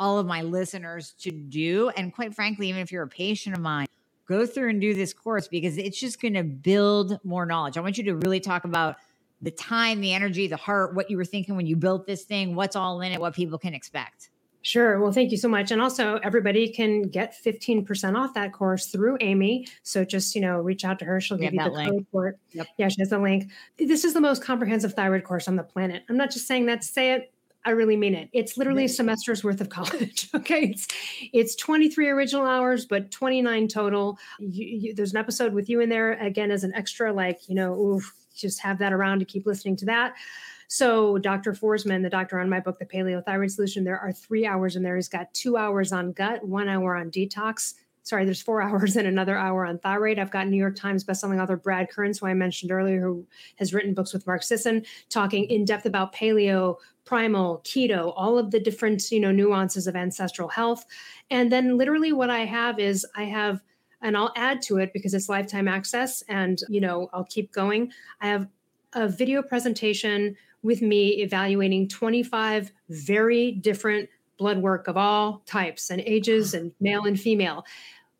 all of my listeners to do. And quite frankly, even if you're a patient of mine, go through and do this course because it's just going to build more knowledge. I want you to really talk about the time, the energy, the heart, what you were thinking when you built this thing, what's all in it, what people can expect. Sure. Well, thank you so much. And also, everybody can get 15% off that course through Amy. So just, you know, reach out to her. She'll we give you the link. code for it. Yep. Yeah, she has the link. This is the most comprehensive thyroid course on the planet. I'm not just saying that to say it. I really mean it. It's literally a semester's worth of college. [laughs] okay, it's it's 23 original hours, but 29 total. You, you, there's an episode with you in there again as an extra, like you know, oof, just have that around to keep listening to that. So Dr. Foresman, the doctor on my book, The Paleo Thyroid Solution, there are three hours in there. He's got two hours on gut, one hour on detox, sorry, there's four [laughs] hours and another hour on thyroid. I've got New York Times bestselling author Brad Kearns, who I mentioned earlier, who has written books with Mark Sisson, talking in depth about paleo, primal, keto, all of the different, you know, nuances of ancestral health. And then literally what I have is I have, and I'll add to it because it's lifetime access and, you know, I'll keep going. I have a video presentation with me evaluating 25 very different blood work of all types and ages and male and female.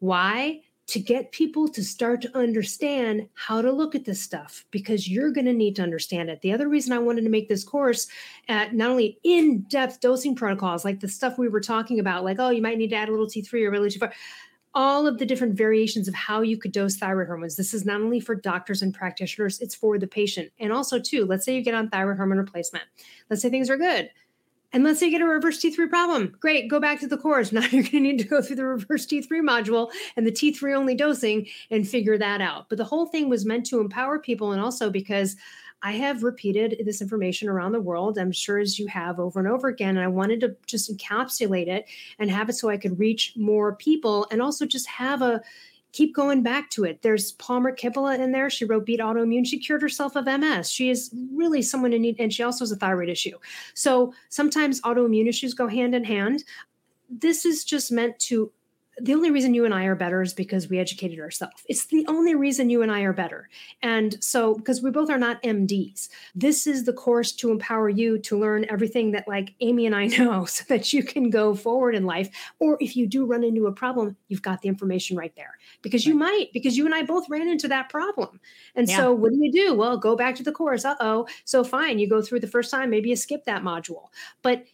Why? To get people to start to understand how to look at this stuff because you're going to need to understand it. The other reason I wanted to make this course at not only in depth dosing protocols, like the stuff we were talking about, like, oh, you might need to add a little T3 or really T4. all of the different variations of how you could dose thyroid hormones. This is not only for doctors and practitioners, it's for the patient. And also, too, let's say you get on thyroid hormone replacement. Let's say things are good. And let's say you get a reverse T3 problem. Great, go back to the course. [laughs] Now you're going to need to go through the reverse T3 module and the T3 only dosing and figure that out. But the whole thing was meant to empower people and also because I have repeated this information around the world, I'm sure as you have over and over again. And I wanted to just encapsulate it and have it so I could reach more people and also just have a keep going back to it. There's Palmer Kippola in there. She wrote Beat Autoimmune. She cured herself of MS. She is really someone in need, and she also has a thyroid issue. So sometimes autoimmune issues go hand in hand. This is just meant to the only reason you and I are better is because we educated ourselves. It's the only reason you and I are better. And so, because we both are not MDs, this is the course to empower you to learn everything that, like Amy and I [laughs] know, so that you can go forward in life. Or if you do run into a problem, you've got the information right there because you might, because you and I both ran into that problem. And yeah. so, what do you do? Well, go back to the course. Uh oh. So, fine, you go through the first time, maybe you skip that module. But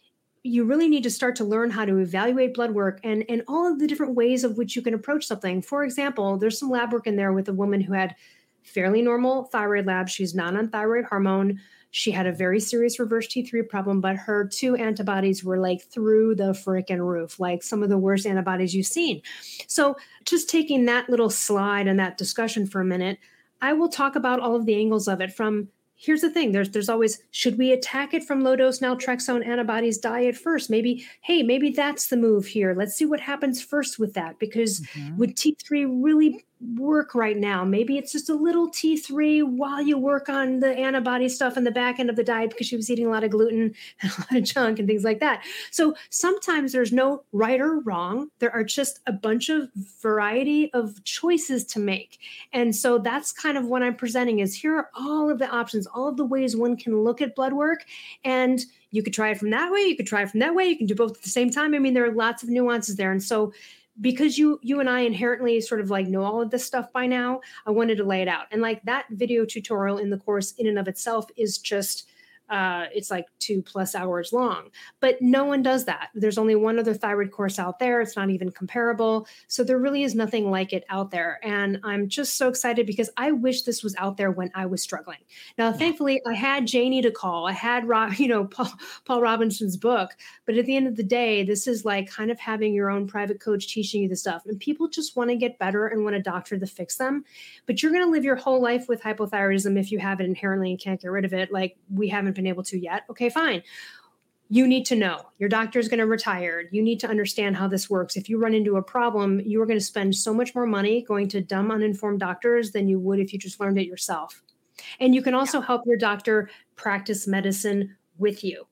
you really need to start to learn how to evaluate blood work and and all of the different ways of which you can approach something. For example, there's some lab work in there with a woman who had fairly normal thyroid lab. She's not on thyroid hormone. She had a very serious reverse T3 problem, but her two antibodies were like through the freaking roof, like some of the worst antibodies you've seen. So, just taking that little slide and that discussion for a minute, I will talk about all of the angles of it from here's the thing there's there's always should we attack it from low dose naltrexone antibodies diet first maybe hey maybe that's the move here let's see what happens first with that because mm-hmm. would t3 really work right now. Maybe it's just a little T3 while you work on the antibody stuff in the back end of the diet because she was eating a lot of gluten [laughs] and a lot of junk and things like that. So sometimes there's no right or wrong. There are just a bunch of variety of choices to make. And so that's kind of what I'm presenting is here are all of the options, all of the ways one can look at blood work and you could try it from that way, you could try it from that way, you can do both at the same time. I mean, there are lots of nuances there. And so because you you and I inherently sort of like know all of this stuff by now, I wanted to lay it out. And like that video tutorial in the course in and of itself is just uh, it's like two plus hours long. But no one does that. There's only one other thyroid course out there. It's not even comparable. So there really is nothing like it out there. And I'm just so excited because I wish this was out there when I was struggling. Now, thankfully, I had Janie to call. I had Rob, [laughs] you know, Paul, Paul Robinson's book. But at the end of the day, this is like kind of having your own private coach teaching you the stuff. And people just want to get better and want a doctor to fix them. But you're going to live your whole life with hypothyroidism if you have it inherently and can't get rid of it, like we haven't been able to yet. Okay, fine. You need to know your doctor is going to retire. You need to understand how this works. If you run into a problem, you are going to spend so much more money going to dumb, uninformed doctors than you would if you just learned it yourself. And you can also yeah. help your doctor practice medicine with you.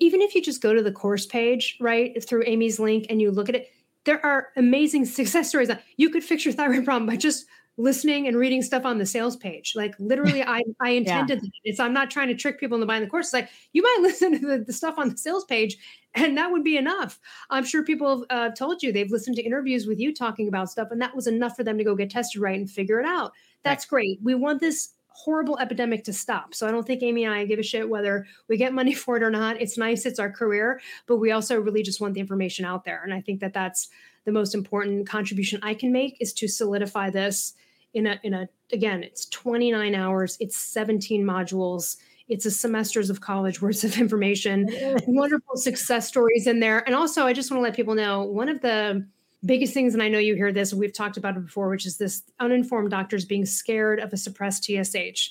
Even if you just go to the course page, right, through Amy's link and you look at it, there are amazing [laughs] success stories. You could fix your thyroid problem by just listening and reading stuff on the sales page. Like literally, I I [laughs] intended yeah. it's I'm not trying to trick people into buying the course. It's like you might [laughs] listen to the, the, stuff on the sales page, and that would be enough. I'm sure people have uh, told you they've listened to interviews with you talking about stuff, and that was enough for them to go get tested right and figure it out. That's right. great. We want this horrible epidemic to stop. So I don't think Amy and I give a shit whether we get money [laughs] for it or not. It's nice, it's our career, but we also really just want the information out there. And I think that that's the most important contribution I can make is to solidify this in a in a again it's 29 hours it's 17 modules it's a semesters of college worth of information wonderful success stories in there. And also i just want to let people know one of the biggest things and i know you hear this we've talked about it before which is this uninformed doctors being scared of a suppressed tsh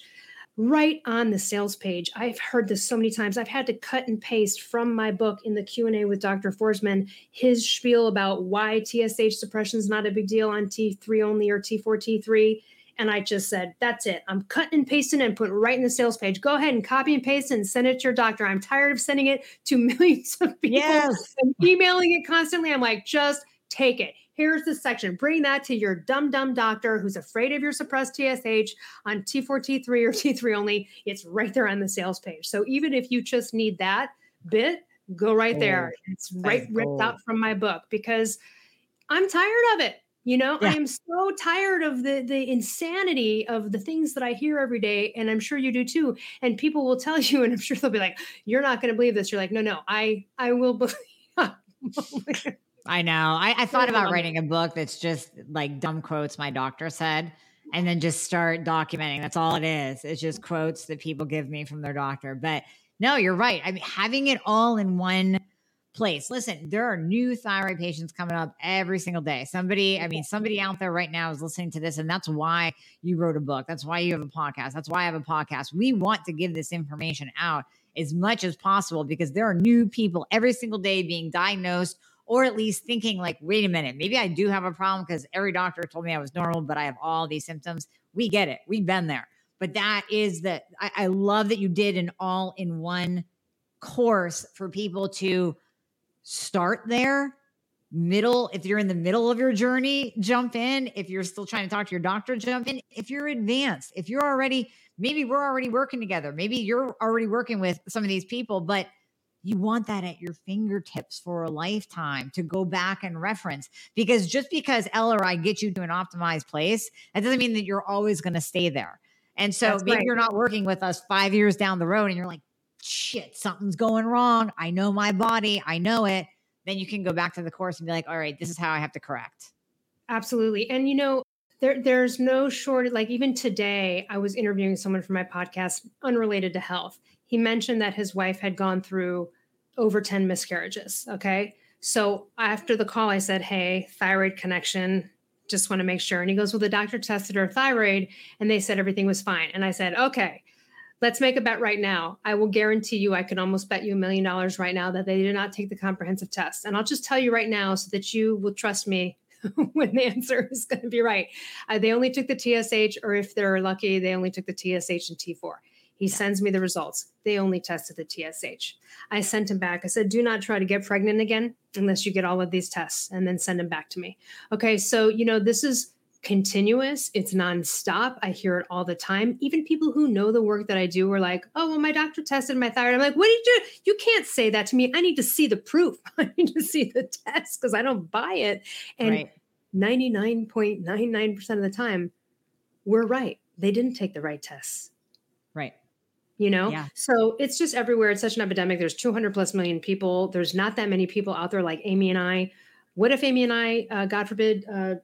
right on the sales page. I've heard this so many times. I've had to cut and paste from my book in the Q&A with Dr. Foresman his spiel about why TSH suppression is not a big deal on T3 only or T4 T3 and I just said, that's it. I'm cutting and pasting and putting right in the sales page. Go ahead and copy and paste and send it to your doctor. I'm tired of sending it to [laughs] millions of people yes. and emailing it constantly. I'm like, just take it. Here's the section. Bring that to your dumb, dumb doctor who's afraid of your suppressed TSH on T4, T3, or T3 only. It's right there on the sales page. So even if you just need that bit, go right oh, there. It's right ripped oh. out from my book because I'm tired of it. You know, yeah. I am so tired of the the insanity of the things that I hear every day, and I'm sure you do too. And people will tell [laughs] you, and I'm sure they'll be like, "You're not going to believe this." You're like, "No, no, I I will believe." [laughs] I know. I, I thought about writing a book that's just like dumb quotes my doctor said and then just start documenting. That's all it is. It's just quotes that people give me from their doctor. But no, you're right. I mean, having it all in one place. Listen, there are new thyroid patients coming up every single day. Somebody, I mean, somebody out there right now is listening to this, and that's why you wrote a book. That's why you have a podcast. That's why I have a podcast. We want to give this information out as much as possible because there are new people every single day being diagnosed or at least thinking like wait a minute maybe i do have a problem because every doctor told me i was normal but i have all these symptoms. We get it. We've been there. But that is that I, I love that you did an all in one course for people to start there middle if you're in the middle of your journey jump in. If you're still trying to talk to your doctor jump in. If you're advanced if you're already maybe we're already working together. Maybe you're already working with some of these people but you want that at your fingertips for a lifetime to go back and reference because just because Elle or I get you to an optimized place that doesn't mean that you're always going to stay there and so That's maybe right. you're not working with us five years down the road and you're like shit, something's going wrong. I know my body, I know it. Then you can go back to the course and be like, all right, this is how I have to correct. Absolutely. And you know, there, there's no short like even today i was interviewing someone for my podcast unrelated to health he mentioned that his wife had gone through over 10 miscarriages okay so after the call i said hey thyroid connection just want to make sure and he goes well the doctor tested her thyroid and they said everything was fine and i said okay let's make a bet right now. I will guarantee you, I can almost bet you a million dollars right now that they did not take the comprehensive test. And I'll just tell you right now so that you will trust me [laughs] when the answer [laughs] is going to be right. Uh, they only took the TSH, or if they're lucky, they only took the TSH and T4. He yeah. sends me the results. They only tested the TSH. I sent him back. I said, do not try to get pregnant again unless you get all of these tests and then send them back to me. Okay. So, you know, this is continuous, it's nonstop. I hear it all the time. Even people who know the work that I do are like, oh, well, my doctor tested my thyroid. I'm like, what did you do? You can't say that to me. I need to see the proof. [laughs] I need to see the test because I don't buy it. And 99.99% of the time, we're right. They didn't take the right tests. Right. You know, yeah. so it's just everywhere. It's such an epidemic. There's 200 plus million people. There's not that many people out there like Amy and I. What if Amy and I, uh, God forbid, uh,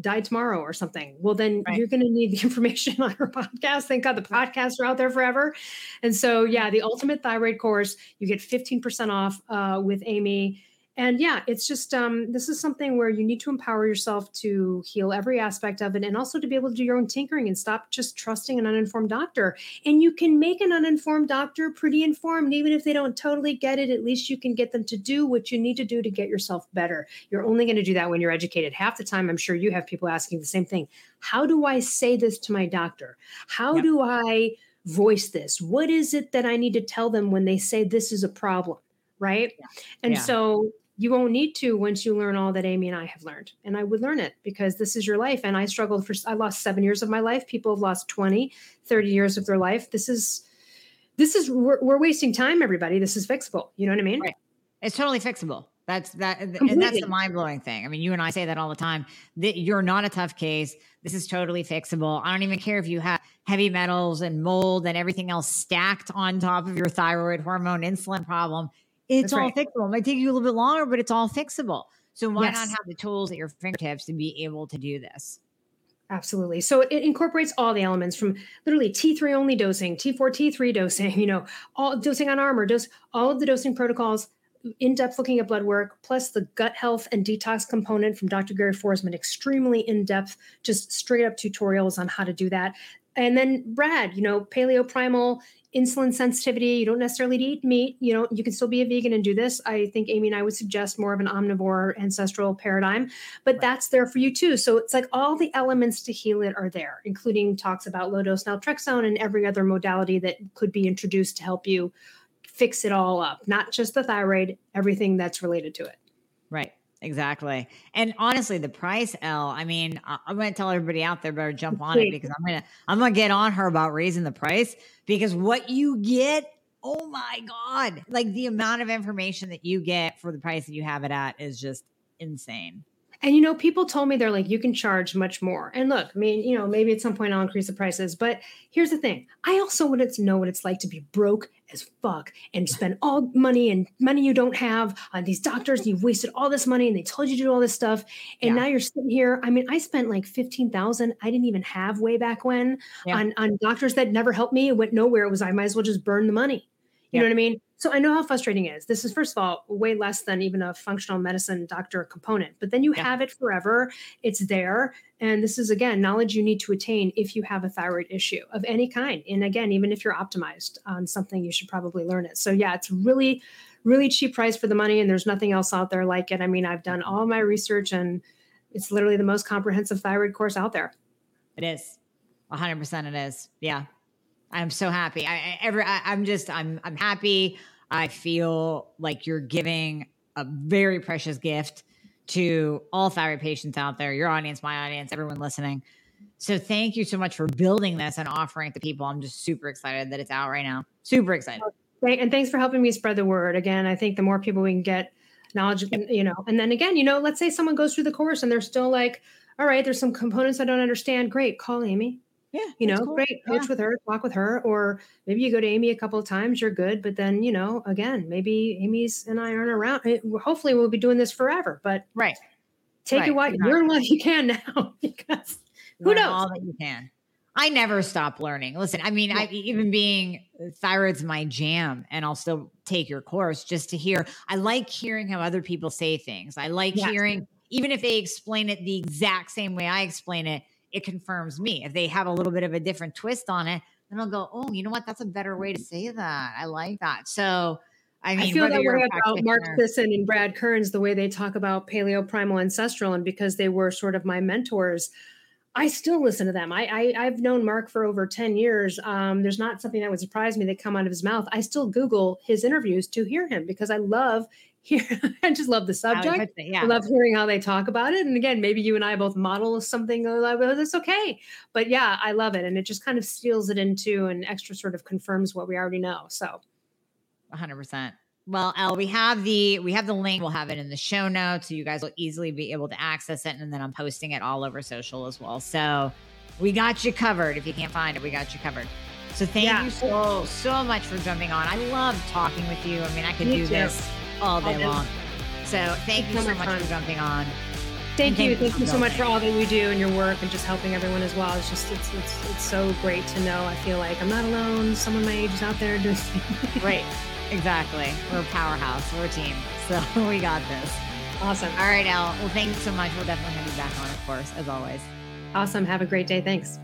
die tomorrow or something. Well, then right. you're going to need the [laughs] information on her podcast. Thank God the podcasts are out there forever. And so, yeah, the ultimate thyroid course, you get 15% off uh, with Amy and yeah it's just um, this is something where you need to empower yourself to heal every aspect of it and also to be able to do your own tinkering and stop just trusting an uninformed doctor. And you can make an uninformed doctor pretty informed even if they don't totally get it at least you can get them to do what you need to do to get yourself better. You're only going to do that when you're educated. Half the time i'm sure you have people asking the same thing. How do i say this to my doctor? How yep. do i voice this? What is it that i need to tell them when they say this is a problem right? Yeah. and yeah. so you won't need to once you learn all that Amy and I have learned. And I would learn it because this is your life. And I struggled for, I lost seven years of my life. People have lost 20, 30 years of their life. This is, this is, we're, we're wasting time, everybody. This is fixable. You know what I mean? Right. It's totally fixable. That's that, Completely. and that's the mind blowing thing. I mean, you and I say that all the time. That you're not a tough case. This is totally fixable. I don't even care if you have heavy metals and mold and everything else stacked on top of your thyroid hormone insulin problem. It's That's all right. fixable. It might take you a little bit longer, but it's all fixable. So why yes. not have the tools at your fingertips to be able to do this? Absolutely. So it incorporates all the elements from literally T3 only dosing, T4, T3 dosing, [laughs] you know, all dosing on Armour, dose all of the dosing protocols, in-depth looking at blood work, plus the gut health and detox component from Dr. Gary Foresman, extremely in-depth, just straight up tutorials on how to do that. And then Brad, you know, paleo primal insulin sensitivity. You don't necessarily need to eat meat. You know, you can still be a vegan and do this. I think Amy and I would suggest more of an omnivore ancestral paradigm, but right. that's there for you too. So it's like all the elements to heal it are there, including talks about low dose naltrexone and every other modality that could be introduced to help you fix it all up, not just the thyroid, everything that's related to it. Right. Exactly. And honestly, the price, Elle, I mean, I'm going to tell everybody out there better jump on it because I'm going to, I'm going to get on her about raising the price because what you get, oh my God, like the amount of information that you get for the price that you have it at is just insane. And you know, people told me they're like, you can charge much more. And look, I mean, you know, maybe at some point I'll increase the prices. But here's the thing: I also want to know what it's like to be broke as fuck and spend all money and money you don't have on these doctors. And you've wasted all this money, and they told you to do all this stuff, and yeah. now you're sitting here. I mean, I spent like fifteen thousand. I didn't even have way back when yeah. on on doctors that never helped me. It went nowhere. It was I might as well just burn the money. You know what I mean? So I know how frustrating it is. This is, first of all, way less than even a functional medicine doctor component, but then you yeah. have it forever. It's there. And this is, again, knowledge you need to attain if you have a thyroid issue of any kind. And again, even if you're optimized on something, you should probably learn it. So, yeah, it's really, really cheap price for the money. And there's nothing else out there like it. I mean, I've done mm-hmm. all my research and it's literally the most comprehensive thyroid course out there. It is. 100% it is. Yeah. I'm so happy. I, I every I, I'm just I'm I'm happy. I feel like you're giving a very precious gift to all thyroid patients out there, your audience, my audience, everyone listening. So thank you so much for building this and offering it to people. I'm just super excited that it's out right now. Super excited. And thanks for helping me spread the word. Again, I think the more people we can get knowledge, you know, and then again, you know, let's say someone goes through the course and they're still like, all right, there's some components I don't understand. Great, call Amy. Yeah. You know, cool. great. Coach yeah. with her, talk with her, or maybe you go to Amy a couple of times, you're good. But then, you know, again, maybe Amy's and I aren't around. Eh, hopefully we'll be doing this forever. But right. Take right. it what exactly. learn what you can [laughs] now because who learn knows? All that you can. I never stop learning. Listen, I mean, yeah. I even being thyroid's my jam, and I'll still take your course just to hear. I like hearing how other people say things. I like yes. hearing, even if they explain it the exact same way I explain it it confirms me. If they have a little bit of a different twist on it, then I'll go, oh, you know what? That's a better way to say that. I like that. So, I mean, I feel that way about Mark Sisson and Brad Kearns, the way they talk about paleo, primal, ancestral, and because they were sort of my mentors, I still listen to them. I, I have known Mark for over ten years. Um, there's not something that would surprise me that come out of his mouth. I still Google his interviews to hear him because I love hear [laughs] I just love the subject. I, yeah. I love hearing how they talk about it. And again, maybe you and I both model something like that's okay. But yeah, I love it. And it just kind of steals it into and extra sort of confirms what we already know. So 100%. Well, Elle, we have the we have the link. We'll have it in the show notes, so you guys will easily be able to access it. And then I'm posting it all over social as well. So we got you covered. If you can't find it, we got you covered. So thank yeah. you so so much for jumping on. I love talking with you. I mean, I could Me do too. this all day long. So thank you so much for jumping on. Thank you. Thank you so much for all that you do and your work and just helping everyone as well. It's just it's it's it's so great to know. I feel like I'm not alone. Someone my age is out there doing [laughs] Right. Exactly. We're a powerhouse. We're a team. [laughs] So we got this. Awesome. All right, Elle. Well, thank you so much. We'll definitely have you back on, of course, as always. Awesome. Have a great day. Thanks.